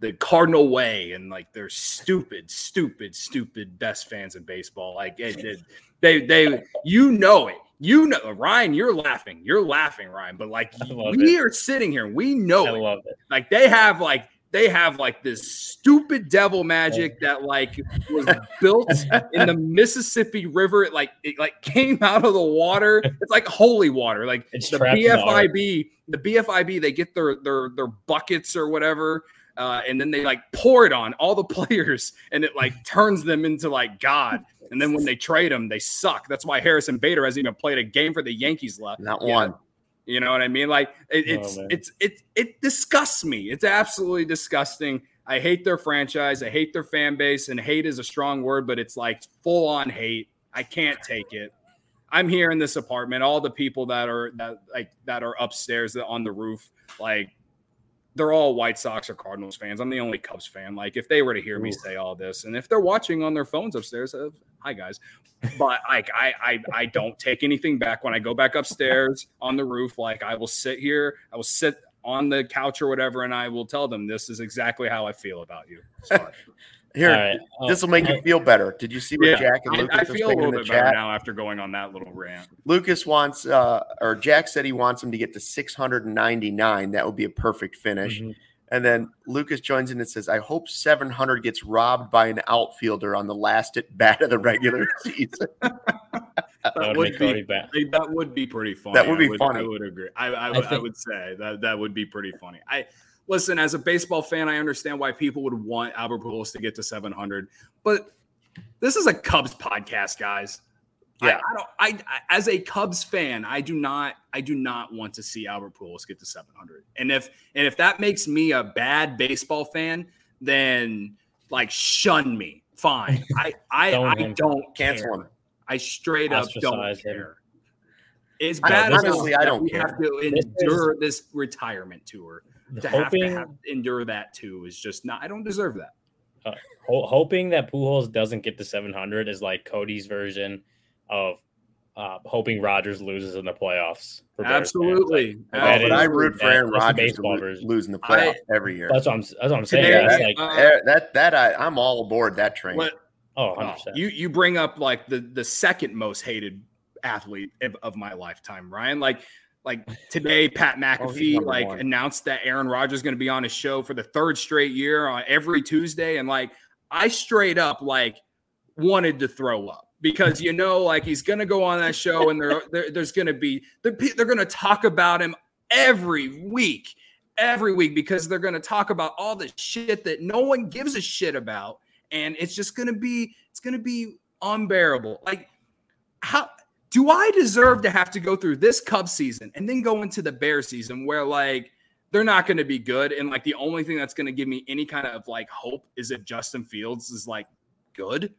S3: the Cardinal way and like they're stupid, stupid, stupid best fans in baseball. Like it, it, they they you know it. You know, Ryan, you're laughing. You're laughing, Ryan. But like we it. are sitting here, we know it. it. Like they have like they have like this stupid devil magic that like was built in the Mississippi River. It like it like came out of the water. It's like holy water. Like it's the BFIB, the BFIB, they get their their their buckets or whatever. Uh, and then they like pour it on all the players and it like turns them into like God. And then when they trade them, they suck. That's why Harrison Bader hasn't even played a game for the Yankees left.
S1: Not one.
S3: You know what I mean? Like it, it's oh, it's it it disgusts me. It's absolutely disgusting. I hate their franchise. I hate their fan base, and hate is a strong word, but it's like full on hate. I can't take it. I'm here in this apartment. All the people that are that like that are upstairs on the roof, like they're all White Sox or Cardinals fans. I'm the only Cubs fan. Like if they were to hear Ooh. me say all this, and if they're watching on their phones upstairs, uh, hi guys. But like I, I I don't take anything back when I go back upstairs on the roof. Like I will sit here, I will sit on the couch or whatever, and I will tell them this is exactly how I feel about you.
S1: Here, right. this will make you feel better. Did you see what yeah, Jack and Lucas
S3: I, I feel a little bit chat? better now after going on that little rant.
S1: Lucas wants, uh, or Jack said he wants him to get to 699. That would be a perfect finish. Mm-hmm. And then Lucas joins in and says, I hope 700 gets robbed by an outfielder on the last at bat of the regular season.
S3: that, would, would be, that would be pretty funny.
S1: That would be
S3: I would,
S1: funny.
S3: I would agree. I, I, I, think, I, would say that that would be pretty funny. I listen as a baseball fan, I understand why people would want Albert Pujols to get to 700, but this is a Cubs podcast, guys. Yeah, I, I don't. I, I, as a Cubs fan, I do not. I do not want to see Albert Pujols get to 700. And if and if that makes me a bad baseball fan, then like shun me. Fine. I I don't, I don't cancel him. I straight up don't care. It's bad.
S1: honestly, I don't
S3: we
S1: care.
S3: have to endure this, this retirement tour. To hoping, have to have, endure that too is just not. I don't deserve that.
S2: Uh, hoping that Pujols doesn't get to 700 is like Cody's version of uh, hoping Rodgers loses in the playoffs.
S3: Absolutely.
S1: Like, Absolutely. I root for Aaron Rodgers to lose, losing the playoffs I, every year.
S2: That's what I'm. That's what I'm saying. Today,
S1: that, like, uh, that that I, I'm all aboard that train. What,
S2: oh, 100%.
S3: you you bring up like the the second most hated athlete of, of my lifetime, Ryan. Like like today, Pat oh, McAfee oh, like one. announced that Aaron Rodgers is going to be on his show for the third straight year on every Tuesday, and like I straight up like wanted to throw up because you know, like he's going to go on that show and there, there there's going to be they're, they're going to talk about him every week, every week because they're going to talk about all the shit that no one gives a shit about, and it's just going to be it's going to be unbearable. Like how do I deserve to have to go through this Cub season and then go into the Bear season where like they're not going to be good and like the only thing that's going to give me any kind of like hope is if Justin Fields is like good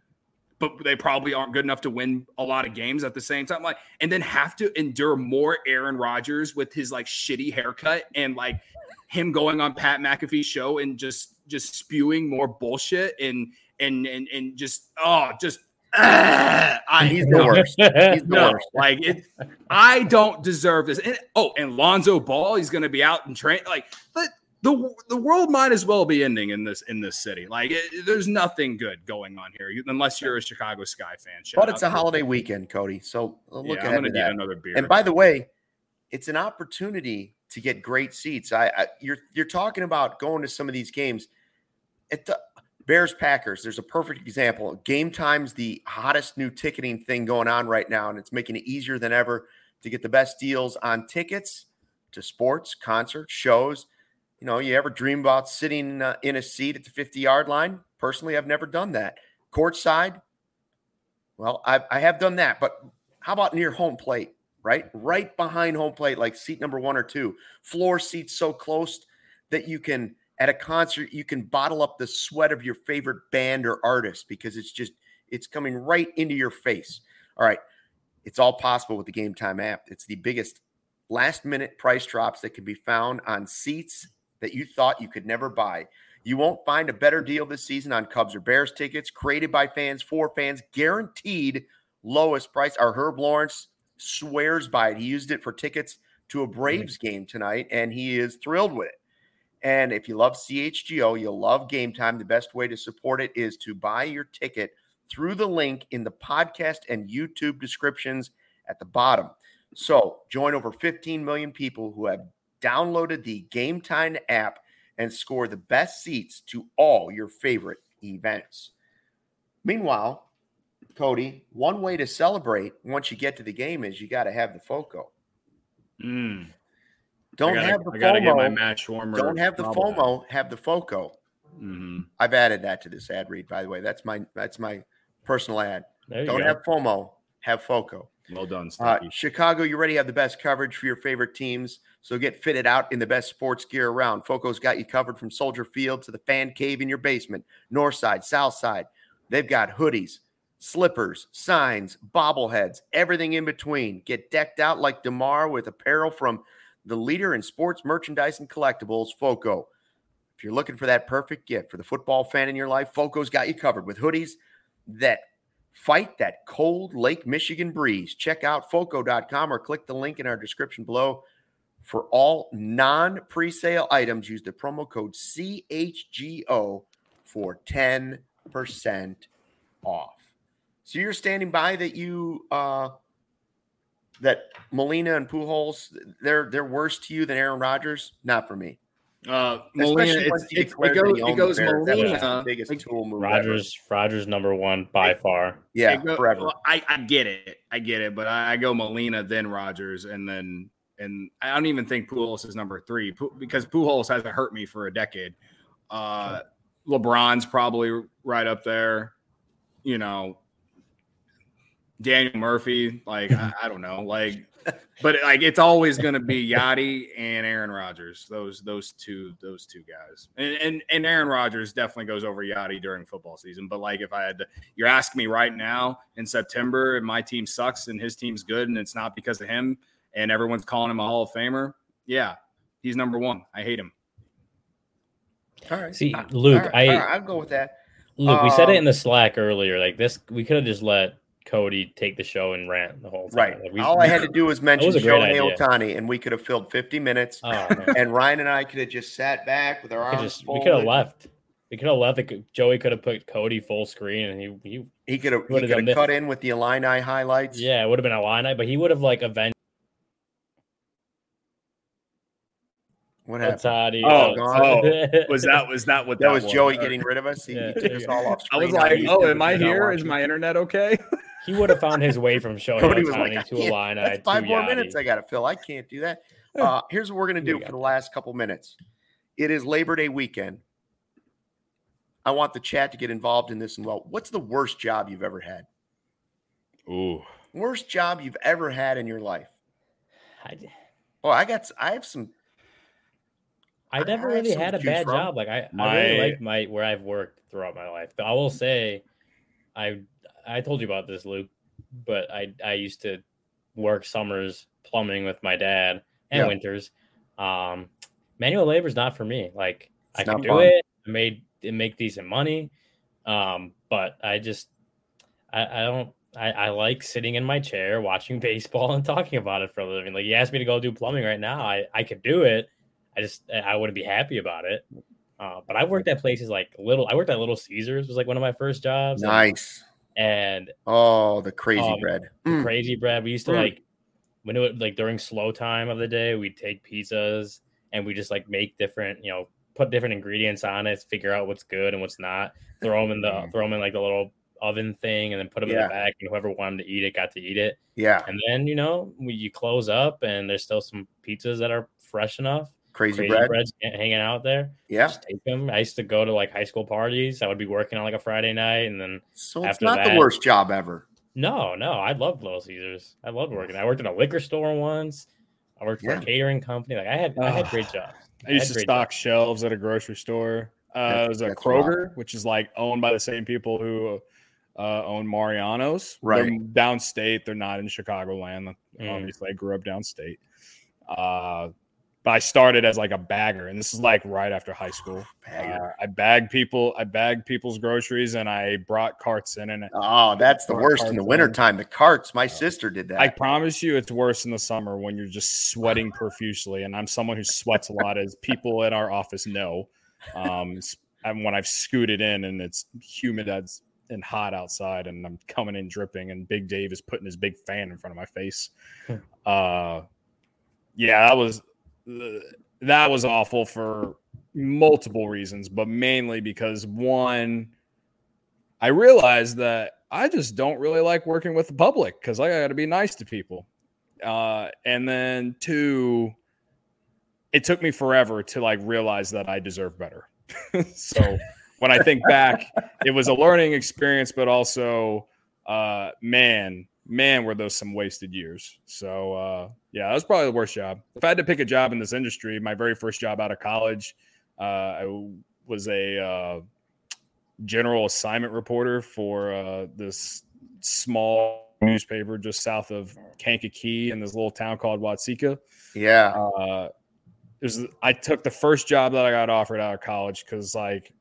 S3: but they probably aren't good enough to win a lot of games at the same time. Like, and then have to endure more Aaron Rodgers with his like shitty haircut and like him going on Pat McAfee's show and just just spewing more bullshit and and and and just oh just uh, I,
S1: he's the worst. He's the
S3: no, worst. Like it, I don't deserve this. And, oh, and Lonzo Ball, he's going to be out and train. Like, but the the world might as well be ending in this in this city. Like it, there's nothing good going on here unless you're a Chicago Sky fan.
S1: Shout but it's a holiday weekend, Cody. So look yeah, ahead I'm
S3: gonna
S1: get
S3: another beer.
S1: And by the way, it's an opportunity to get great seats. I, I you're you're talking about going to some of these games. At the Bears Packers, there's a perfect example. Game time's the hottest new ticketing thing going on right now, and it's making it easier than ever to get the best deals on tickets to sports, concerts, shows you know, you ever dream about sitting uh, in a seat at the 50 yard line? Personally, I've never done that. Courtside, well, I, I have done that, but how about near home plate, right? Right behind home plate, like seat number one or two. Floor seats so close that you can, at a concert, you can bottle up the sweat of your favorite band or artist because it's just, it's coming right into your face. All right. It's all possible with the Game Time app. It's the biggest last minute price drops that can be found on seats that you thought you could never buy. You won't find a better deal this season on Cubs or Bears tickets created by fans for fans, guaranteed lowest price. Our Herb Lawrence swears by it. He used it for tickets to a mm-hmm. Braves game tonight, and he is thrilled with it. And if you love CHGO, you'll love game time. The best way to support it is to buy your ticket through the link in the podcast and YouTube descriptions at the bottom. So join over 15 million people who have downloaded the Game Time app and score the best seats to all your favorite events. Meanwhile, Cody, one way to celebrate once you get to the game is you got to have the FOCO.
S3: Mm.
S1: Don't
S3: gotta,
S1: have the FOMO.
S3: match warmer.
S1: Don't have the FOMO. Have the FOCO.
S3: Mm-hmm.
S1: I've added that to this ad read, by the way. That's my that's my personal ad. Don't go. have FOMO. Have FOCO.
S3: Well done,
S1: uh, Chicago, you already have the best coverage for your favorite teams, so get fitted out in the best sports gear around. Foco's got you covered from Soldier Field to the fan cave in your basement, north side, south side. They've got hoodies, slippers, signs, bobbleheads, everything in between. Get decked out like DeMar with apparel from the leader in sports merchandise and collectibles, Foco. If you're looking for that perfect gift for the football fan in your life, Foco's got you covered with hoodies that Fight that cold Lake Michigan breeze. Check out foco.com or click the link in our description below. For all non presale items, use the promo code CHGO for 10% off. So you're standing by that you uh that Molina and Pujols they're they're worse to you than Aaron Rodgers? Not for me.
S3: Uh, Molina, it's, it's, it goes, it goes Molina. Biggest like,
S2: tool move Rodgers, ever. Rodgers number one by it, far.
S1: Yeah, go, forever.
S3: Well, I, I get it, I get it, but I, I go Molina, then Rodgers, and then and I don't even think Pujols is number three because Pujols hasn't hurt me for a decade. Uh, LeBron's probably right up there. You know, Daniel Murphy, like I, I don't know, like but like it's always going to be Yadi and Aaron Rodgers. Those those two those two guys. And, and and Aaron Rodgers definitely goes over Yadi during football season. But like if I had to, you're asking me right now in September, and my team sucks and his team's good, and it's not because of him, and everyone's calling him a Hall of Famer. Yeah, he's number one. I hate him.
S1: All right.
S2: See, Luke, right, I
S1: I'll go with that.
S2: Luke, um, we said it um, in the Slack earlier. Like this, we could have just let Cody take the show and rant the whole time.
S1: Right.
S2: Like we,
S1: All I had to do was mention was Shohei Ohtani, and we could have filled 50 minutes. Oh, and Ryan and I could have just sat back with our arms just,
S2: We could have left. We could have left. The, Joey could have put Cody full screen, and he he,
S1: he could have, he could have cut in with the Illini highlights.
S2: Yeah, it would have been a Illini, but he would have like avenged.
S1: What happened?
S3: Ohtani, oh, oh, was that was that what
S1: that, that was, was? Joey getting rid of us? He, yeah, he took us all off. Screen.
S3: I was like, oh, am I here? Is my internet okay?
S2: He would have found his way from Shohei Cody was like, to a line.
S1: That's five more Yadi. minutes I got to fill. I can't do that. Uh, here's what we're going to do for the last couple minutes. It is Labor Day weekend. I want the chat to get involved in this and well. What's the worst job you've ever had?
S3: Ooh,
S1: worst job you've ever had in your life?
S2: I,
S1: oh, I got. I have some.
S2: I never I really had a bad from. job. Like I, my, I really like my where I've worked throughout my life. But I will say, I I told you about this, Luke, but I I used to work summers plumbing with my dad and yeah. winters. Um, manual labor is not for me. Like it's I can do fun. it. I made make decent money. Um, but I just I, I don't I, I like sitting in my chair watching baseball and talking about it for a living. Like you asked me to go do plumbing right now, I, I could do it. I just I wouldn't be happy about it. Uh, but I worked at places like Little. I worked at Little Caesars was like one of my first jobs.
S1: Nice
S2: and
S1: oh, the crazy um, bread,
S2: the mm. crazy bread. We used to mm. like when it would like during slow time of the day, we'd take pizzas and we just like make different, you know, put different ingredients on it, figure out what's good and what's not. Throw them in the mm. throw them in like the little oven thing, and then put them yeah. in the bag. And whoever wanted to eat it got to eat it.
S1: Yeah.
S2: And then you know we, you close up, and there's still some pizzas that are fresh enough
S1: Crazy, Crazy bread.
S2: breads hanging out there.
S1: Yeah,
S2: just take them. I used to go to like high school parties. I would be working on like a Friday night, and then
S1: so it's not that, the worst job ever.
S2: No, no, I loved Little Caesars. I loved working. I worked in a liquor store once. I worked for yeah. a catering company. Like I had, I had great jobs.
S3: I used to stock jobs. shelves at a grocery store. Uh, it was a Kroger, which is like owned by the same people who uh, own Mariano's.
S1: Right.
S3: They're downstate. They're not in Chicagoland. Mm. Obviously, I grew up downstate. Uh, but I started as like a bagger, and this is like right after high school. Uh, I bagged people, I bagged people's groceries, and I brought carts in. And
S1: oh, that's the worst in the wintertime. The carts. My sister did that.
S3: I promise you, it's worse in the summer when you're just sweating profusely. And I'm someone who sweats a lot, as people in our office know. Um, and when I've scooted in and it's humid and hot outside, and I'm coming in dripping, and Big Dave is putting his big fan in front of my face. Uh, yeah, that was that was awful for multiple reasons, but mainly because one, I realized that I just don't really like working with the public because I got to be nice to people. Uh, and then two, it took me forever to like realize that I deserve better. so when I think back, it was a learning experience, but also, uh, man, man, were those some wasted years. So uh, yeah, that was probably the worst job. If I had to pick a job in this industry, my very first job out of college, uh, I was a uh, general assignment reporter for uh, this small newspaper just south of Kankakee in this little town called Watseka.
S1: Yeah.
S3: Uh, was, I took the first job that I got offered out of college because like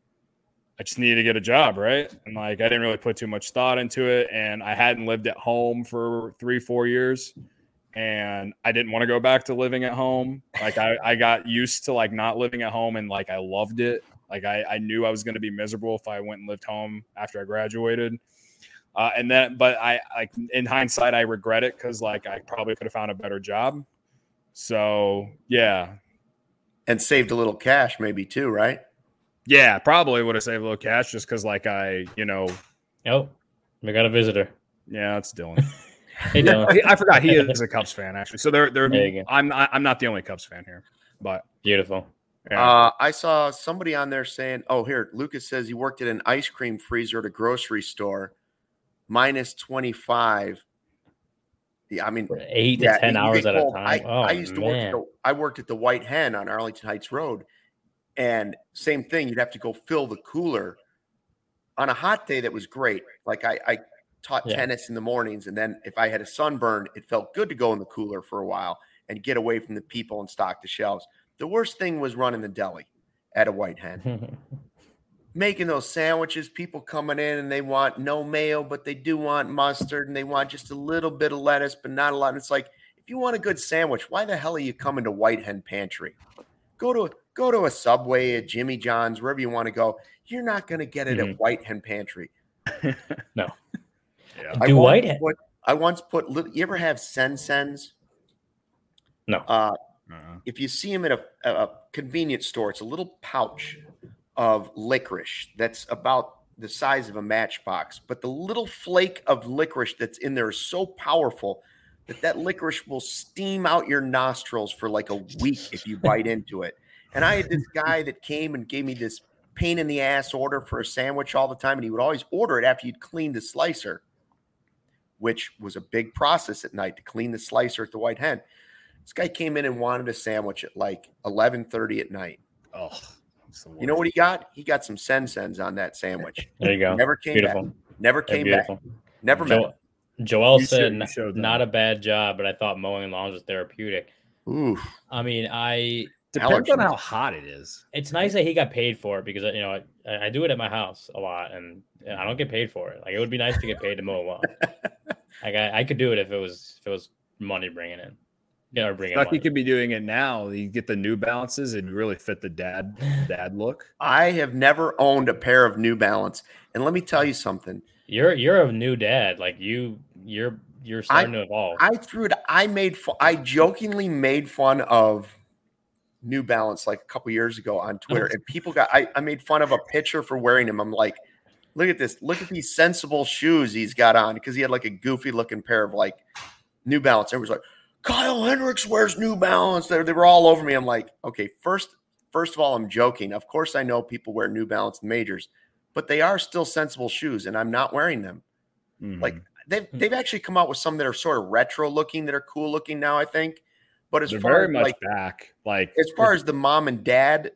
S3: I just needed to get a job, right? And like I didn't really put too much thought into it, and I hadn't lived at home for three, four years. And I didn't want to go back to living at home. Like I, I got used to like not living at home and like I loved it. Like I, I knew I was going to be miserable if I went and lived home after I graduated. Uh, and then, but I like in hindsight, I regret it because like I probably could have found a better job. So yeah,
S1: and saved a little cash maybe too, right?
S3: Yeah, probably would have saved a little cash just because like I, you know.
S2: Oh, we got a visitor.
S3: Yeah, it's Dylan.
S2: hey, Dylan.
S3: I forgot he is a Cubs fan actually. So they're they're. I'm I'm not the only Cubs fan here, but
S2: beautiful.
S1: Yeah. Uh, I saw somebody on there saying, "Oh, here, Lucas says he worked at an ice cream freezer at a grocery store, minus twenty five. Yeah, I mean,
S2: For eight yeah, to ten hours at a time. I,
S1: oh, I used to man. work. The, I worked at the White Hen on Arlington Heights Road, and same thing. You'd have to go fill the cooler on a hot day. That was great. Like I, I taught yeah. tennis in the mornings, and then if I had a sunburn, it felt good to go in the cooler for a while and get away from the people and stock the shelves. The worst thing was running the deli at a White Hen. Making those sandwiches, people coming in and they want no mayo, but they do want mustard and they want just a little bit of lettuce, but not a lot. And it's like, if you want a good sandwich, why the hell are you coming to White Hen Pantry? Go to go to a Subway, a Jimmy John's, wherever you want to go. You're not going to get it mm-hmm. at White Hen Pantry.
S2: no.
S1: Yeah. Do White Hen? Put, I once put. You ever have sen sens?
S2: No.
S1: Uh, uh-huh. If you see them at a, a convenience store, it's a little pouch of licorice that's about the size of a matchbox, but the little flake of licorice that's in there is so powerful that that licorice will steam out your nostrils for like a week if you bite into it. And I had this guy that came and gave me this pain in the ass order for a sandwich all the time, and he would always order it after you'd cleaned the slicer, which was a big process at night to clean the slicer at the White Hen. This guy came in and wanted a sandwich at like 11:30 at night.
S3: Oh,
S1: you know what he got? He got some sen sens on that sandwich.
S2: There you go.
S1: Never came beautiful. back. Never came back. Never jo- met.
S2: Joel you said not a bad job, but I thought mowing lawns was therapeutic.
S1: Ooh.
S2: I mean, I
S3: depends on how hot it is.
S2: It's nice that he got paid for it because you know I, I do it at my house a lot, and I don't get paid for it. Like it would be nice to get paid to mow a lawn. like I, I could do it if it was if it was money bringing in. Yeah, bring
S3: Stucky could be doing it now. You get the New Balances; it really fit the dad dad look.
S1: I have never owned a pair of New Balance, and let me tell you something.
S2: You're you're a new dad. Like you, you're you're starting
S1: I,
S2: to evolve.
S1: I threw it. I made. I jokingly made fun of New Balance like a couple years ago on Twitter, and people got. I, I made fun of a pitcher for wearing them. I'm like, look at this. Look at these sensible shoes he's got on because he had like a goofy looking pair of like New Balance. Everyone's like Kyle Hendricks wears New Balance. They, they were all over me. I'm like, okay, first, first of all, I'm joking. Of course, I know people wear New Balance in majors, but they are still sensible shoes, and I'm not wearing them. Mm-hmm. Like they've hmm. they've actually come out with some that are sort of retro looking, that are cool looking now. I think, but as They're far
S3: very
S1: as like
S3: back, like
S1: as far as the mom and dad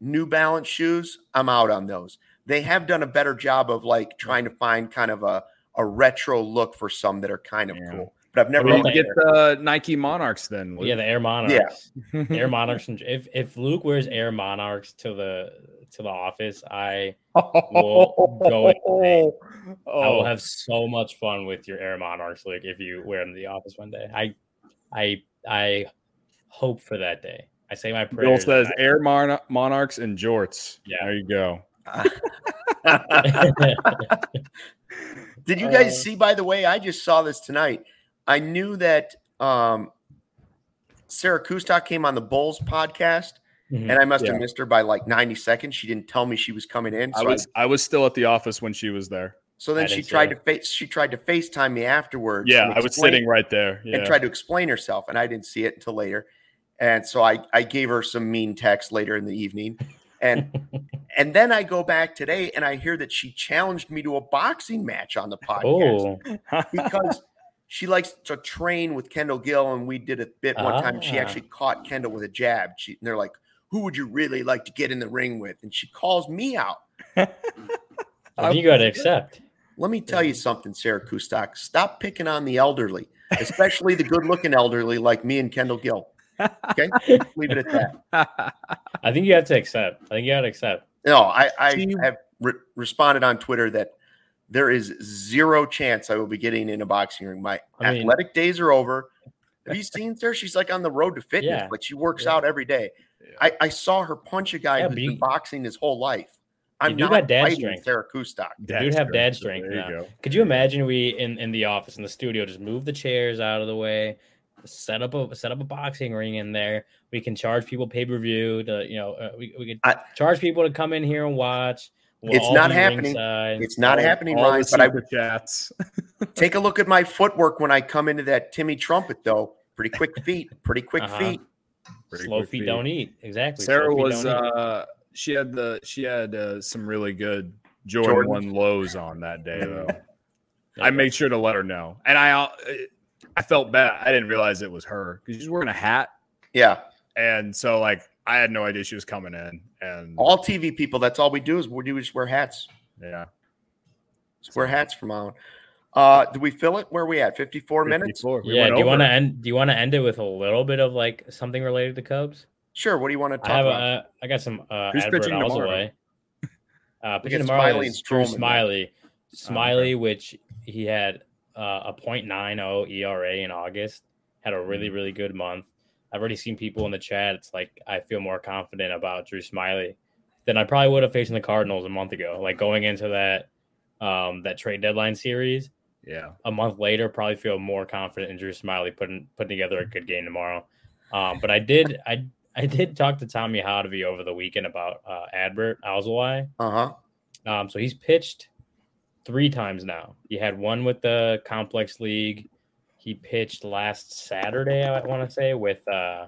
S1: New Balance shoes, I'm out on those. They have done a better job of like trying to find kind of a a retro look for some that are kind of yeah. cool but I've never
S3: really get the Nike Monarchs then.
S2: Luke. Yeah, the Air Monarchs. Yeah, Air Monarchs. If if Luke wears Air Monarchs to the to the office, I will go. Oh. I will oh. have so much fun with your Air Monarchs, Luke. If you wear them to the office one day, I I I hope for that day. I say my prayers.
S3: Bill says Air Mon- Monarchs and jorts. Yeah, there you go.
S1: Did you guys uh, see? By the way, I just saw this tonight. I knew that um, Sarah Kustok came on the Bulls podcast, mm-hmm. and I must yeah. have missed her by like 90 seconds. She didn't tell me she was coming in.
S3: So I was I, I was still at the office when she was there.
S1: So then she tried to face she tried to FaceTime me afterwards.
S3: Yeah, I was sitting right there. Yeah.
S1: And tried to explain herself, and I didn't see it until later. And so I, I gave her some mean text later in the evening. And and then I go back today and I hear that she challenged me to a boxing match on the podcast oh. because she likes to train with Kendall Gill, and we did a bit one ah. time. She ah. actually caught Kendall with a jab. She, and they're like, "Who would you really like to get in the ring with?" And she calls me out.
S2: you got to accept.
S1: Let me tell you something, Sarah Kustok. Stop picking on the elderly, especially the good-looking elderly like me and Kendall Gill. Okay, leave it at that.
S2: I think you have to accept. I think you got to accept.
S1: No, I, I have re- responded on Twitter that there is zero chance I will be getting in a boxing ring. My I mean, athletic days are over. Have you seen her? She's like on the road to fitness, yeah. but she works yeah. out every day. Yeah. I, I saw her punch a guy yeah, who's been boxing his whole life. I'm not got dad strength. Sarah Kustok.
S2: Dude have dad strength There now. Could you imagine we in, in the office in the studio just move the chairs out of the way, set up a set up a boxing ring in there. We can charge people pay per view to you know uh, we we could I, charge people to come in here and watch.
S1: We'll it's not happening. Ringside. It's not all, happening, all Ryan. But I would
S3: chats.
S1: take a look at my footwork when I come into that Timmy trumpet, though. Pretty quick feet. Pretty quick uh-huh. feet.
S2: Pretty Slow feet, feet, don't eat. Exactly.
S3: Sarah was uh she had the she had uh, some really good Jordan, Jordan. one lows on that day though. I made sure to let her know, and I uh, I felt bad. I didn't realize it was her because she's wearing a hat.
S1: Yeah,
S3: and so like I had no idea she was coming in. And
S1: all TV people, that's all we do is we do is wear hats.
S3: Yeah,
S1: just wear hats from on. Uh, do we fill it? Where are we at? 54 minutes?
S2: yeah. Do you want to end? Do you want to end it with a little bit of like something related to Cubs?
S1: Sure. What do you want to talk
S2: I have,
S1: about?
S2: Uh, I got some uh, Who's pitching tomorrow? Uh, pitching tomorrow Smyly is Drew Smyly. Smyly, oh, okay. which he had uh, a .90 ERA in August, had a really mm. really good month. I've already seen people in the chat. It's like I feel more confident about Drew Smyly than I probably would have facing the Cardinals a month ago. Like going into that um, that trade deadline series.
S3: Yeah.
S2: A month later, probably feel more confident in Drew Smyly putting putting together a good game tomorrow. Um, but I did I I did talk to Tommy Hotovy over the weekend about uh, Adbert Alzolay.
S1: Uh huh.
S2: Um, so he's pitched three times now. He had one with the complex league. He pitched last Saturday, I want to say, with uh,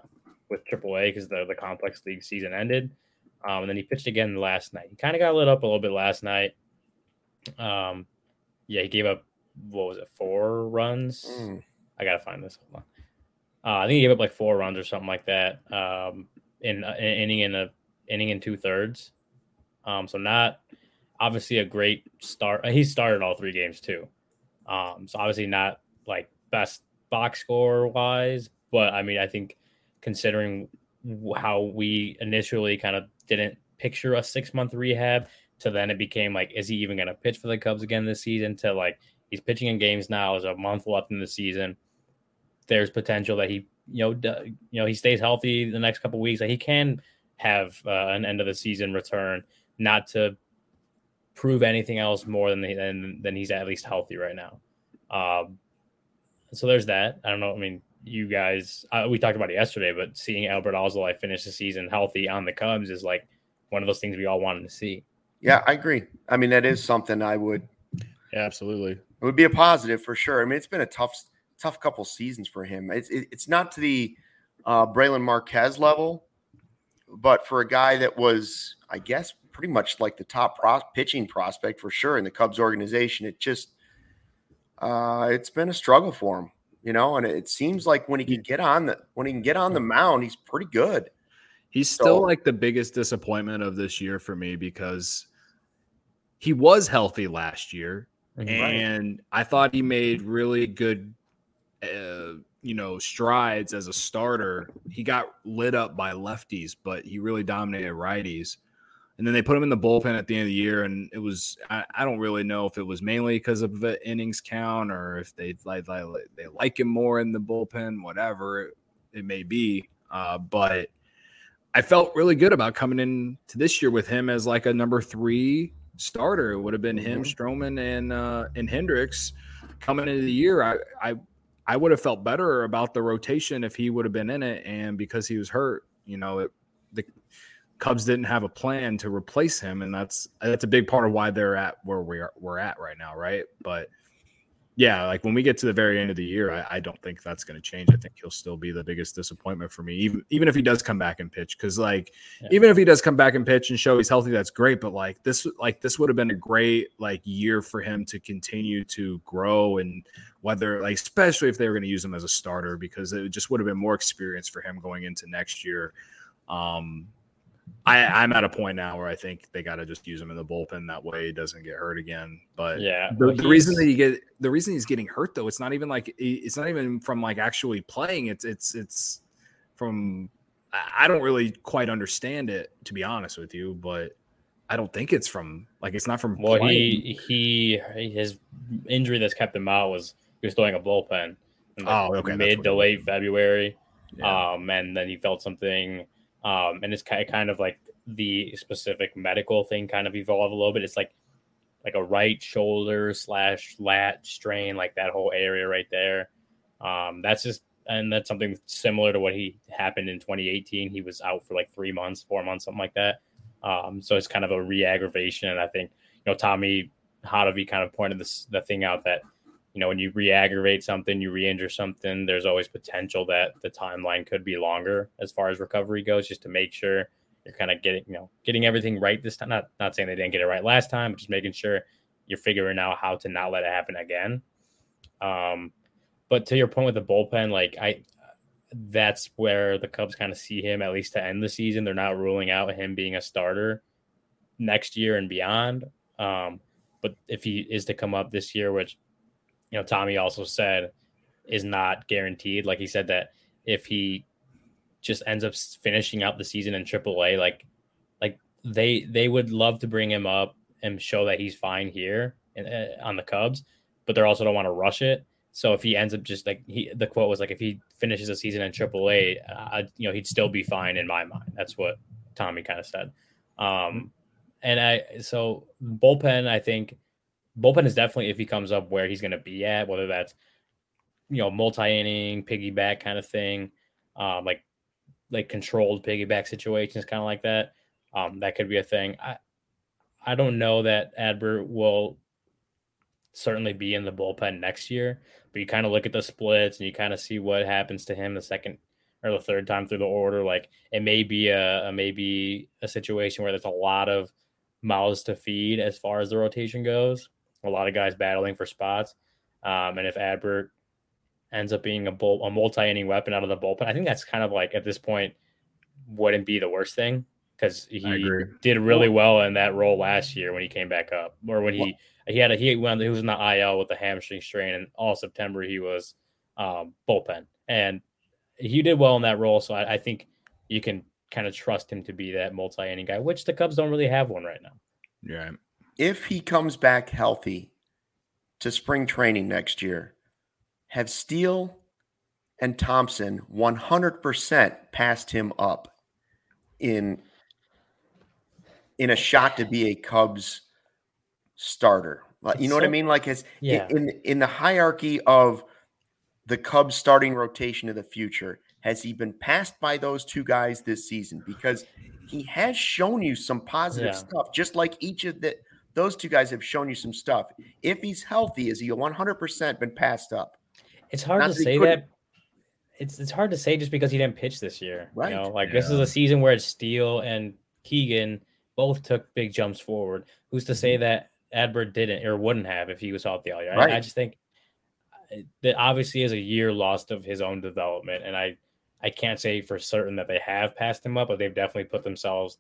S2: with AAA because the the complex league season ended. Um, and then he pitched again last night. He kind of got lit up a little bit last night. Um, yeah, he gave up what was it, four runs? Mm. I gotta find this. Hold on. Uh, I think he gave up like four runs or something like that um, in an inning in a inning in two thirds. Um, so not obviously a great start. He started all three games too. Um, so obviously not like best box score wise, but I mean I think considering how we initially kind of didn't picture a six month rehab to then it became like is he even going to pitch for the Cubs again this season to like he's pitching in games now. There's a month left in the season there's potential that he, you know, d- you know, he stays healthy the next couple weeks. That he can have uh, an end of the season return, not to prove anything else more than the, than than he's at least healthy right now. Um, so there's that. I don't know. I mean, you guys, uh, we talked about it yesterday, but seeing Adbert Alzolay finish the season healthy on the Cubs is like one of those things we all wanted to see.
S1: Yeah, I agree. I mean, that is something I would.
S3: Yeah, absolutely.
S1: It would be a positive for sure. I mean, it's been a tough tough couple seasons for him. It's it, it's not to the uh, Brailyn Marquez level, but for a guy that was, I guess, pretty much like the top pro- pitching prospect for sure in the Cubs organization, it just uh, it's been a struggle for him, you know. And it seems like when he can get on the when he can get on the mound, he's pretty good.
S3: He's still so, like the biggest disappointment of this year for me because he was healthy last year. And I thought he made really good uh, you know, strides as a starter. He got lit up by lefties, but he really dominated righties. And then they put him in the bullpen at the end of the year, and it was I, I don't really know if it was mainly because of the innings count or if they like, like they like him more in the bullpen, whatever it, it may be. Uh, but I felt really good about coming in to this year with him as like a number three starter. It would have been him, mm-hmm. Stroman, and uh, and Hendricks coming into the year. I, I I would have felt better about the rotation if he would have been in it. And because he was hurt, you know, it, the Cubs didn't have a plan to replace him, and that's that's a big part of why they're at where we are we're at right now, right? But yeah, like when we get to the very end of the year, I, I don't think that's going to change. I think he'll still be the biggest disappointment for me, even even if he does come back and pitch. Because like, yeah. even if he does come back and pitch and show he's healthy, that's great. But like this, like this would have been a great like year for him to continue to grow and whether like especially if they were going to use him as a starter because it just would have been more experience for him going into next year. Um, I, am at a point now where I think they got to just use him in the bullpen. That way he doesn't get hurt again. But
S2: yeah,
S3: the, the reason that he get the reason he's getting hurt though, it's not even like it's not even from like actually playing. It's it's it's from I don't really quite understand it to be honest with you, but I don't think it's from like it's not from.
S2: Well, playing. he he his injury that's kept him out was he was throwing a bullpen.
S3: oh, okay.
S2: Mid to late February. Yeah. Um, and then he felt something. Um, and it's kind of like the specific medical thing kind of evolved a little bit. It's like like a right shoulder slash lat strain, like that whole area right there. Um, that's just and that's something similar to what he happened in 2018. He was out for like three months, four months, something like that. Um, so it's kind of a re-aggravation. And I think you know Tommy Hotovy kind of pointed this the thing out that you know when you re-aggravate something, you re-injure something. There's always potential that the timeline could be longer as far as recovery goes, just to make sure you're kind of getting you know getting everything right this time. Not not saying they didn't get it right last time, but just making sure you're figuring out how to not let it happen again. Um, but to your point with the bullpen, like I, that's where the Cubs kind of see him at least to end the season. They're not ruling out him being a starter next year and beyond. Um, but if he is to come up this year, which you know Tommy also said is not guaranteed. Like he said that if he just ends up finishing out the season in AAA, like like they they would love to bring him up and show that he's fine here in, uh, on the Cubs, but they also don't want to rush it. So if he ends up just like he, the quote was like, if he finishes a season in AAA, uh, you know, he'd still be fine in my mind. That's what Tommy kind of said. Um, and I so bullpen, I think bullpen is definitely if he comes up where he's going to be at, whether that's you know multi inning piggyback kind of thing, um, like like controlled piggyback situations, kind of like that. Um, that could be a thing. I I don't know that Adbert will certainly be in the bullpen next year, but you kind of look at the splits and you kind of see what happens to him the second or the third time through the order. Like it may be a, a maybe a situation where there's a lot of mouths to feed as far as the rotation goes. A lot of guys battling for spots. Um, and if Adbert ends up being a bull, a multi-inning weapon out of the bullpen, I think that's kind of like at this point wouldn't be the worst thing because he did really well in that role last year when he came back up, or when he he had a he went he was in the IL with a hamstring strain, and all September he was um, bullpen, and he did well in that role. So I, I think you can kind of trust him to be that multi-inning guy, which the Cubs don't really have one right now.
S3: Yeah.
S1: If he comes back healthy to spring training next year, have Steele and Thompson 100% passed him up in in a shot to be a Cubs starter. Like, you know so, what I mean? Like, as yeah. in in the hierarchy of the Cubs starting rotation of the future, has he been passed by those two guys this season? Because he has shown you some positive yeah. stuff, just like each of the those two guys have shown you some stuff. If he's healthy, is he 100% been passed up?
S2: It's hard Not to say that. It's it's hard to say just because he didn't pitch this year. Right. You know, like yeah. this is a season where it's Steele and Keegan both took big jumps forward. Who's to say mm-hmm. that Adbert didn't or wouldn't have if he was healthy all year? Right. I, I just think uh, that obviously is a year lost of his own development, and I I can't say for certain that they have passed him up, but they've definitely put themselves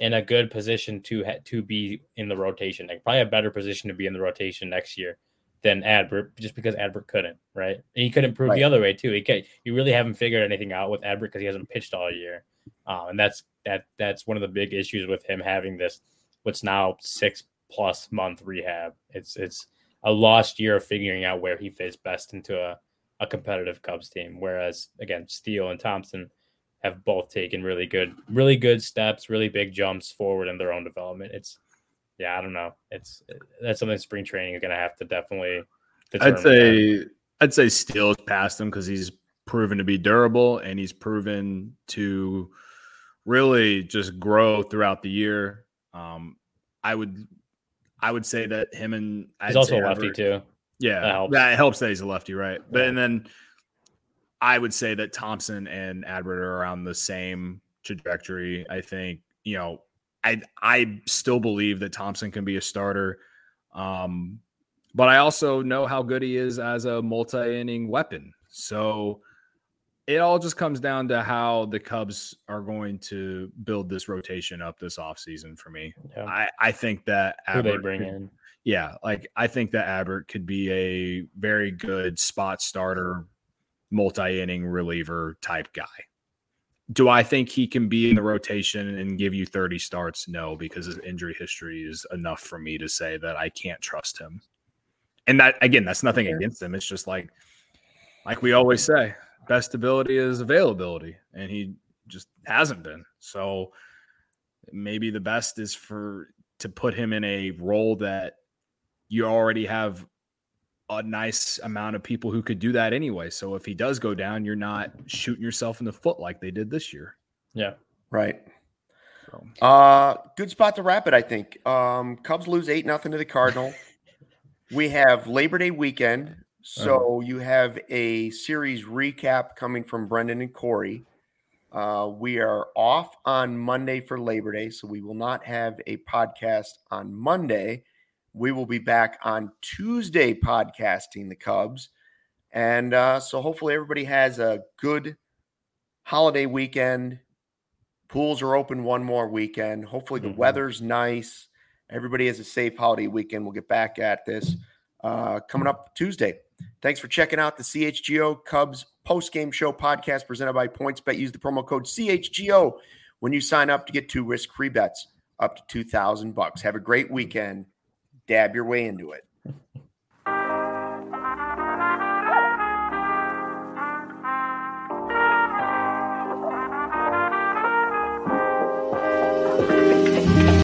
S2: in a good position to ha- to be in the rotation. Like probably a better position to be in the rotation next year than Adbert, just because Adbert couldn't, right? And he couldn't prove right. the other way too. He can, you really haven't figured anything out with Adbert because he hasn't pitched all year, uh, and that's that that's one of the big issues with him having this what's now six plus month rehab. It's it's a lost year of figuring out where he fits best into a, a competitive Cubs team. Whereas again, Steele and Thompson have both taken really good, really good steps, really big jumps forward in their own development. It's yeah, I don't know. It's that's something spring training is going to have to definitely.
S3: I'd say that. I'd say Steele's past him because he's proven to be durable and he's proven to really just grow throughout the year. Um, I would I would say that him and
S2: he's I'd also a lefty too.
S3: Yeah, that helps. It helps that he's a lefty, right? But yeah. and then I would say that Thompson and Adbert are around the same trajectory. I think you know I I still believe that Thompson can be a starter. Um, but I also know how good he is as a multi-inning weapon. So it all just comes down to how the Cubs are going to build this rotation up this offseason for me. Yeah. I, I think that
S2: Who they bring in.
S3: Yeah, like I think that Adbert could be a very good spot starter, multi-inning reliever type guy. Do I think he can be in the rotation and give you 30 starts? No, because his injury history is enough for me to say that I can't trust him. And that again, that's nothing against him. It's just like like we always say, best ability is availability, and he just hasn't been. So maybe the best is for to put him in a role that you already have a nice amount of people who could do that anyway. So if he does go down, you're not shooting yourself in the foot like they did this year.
S2: Yeah.
S1: Right. So. Uh good spot to wrap it, I think. Um Cubs lose eight nothing to the Cardinal. we have Labor Day weekend. So uh-huh. you have a series recap coming from Brendan and Corey. Uh, we are off on Monday for Labor Day, so we will not have a podcast on Monday. We will be back on Tuesday podcasting the Cubs. And uh, so hopefully everybody has a good holiday weekend. Pools are open one more weekend. Hopefully the mm-hmm. weather's nice. Everybody has a safe holiday weekend. We'll get back at this uh, coming up Tuesday. Thanks for checking out the CHGO Cubs post game show podcast presented by PointsBet. Use the promo code CHGO when you sign up to get two risk free bets up to 2000 bucks. Have a great weekend dab your way into it.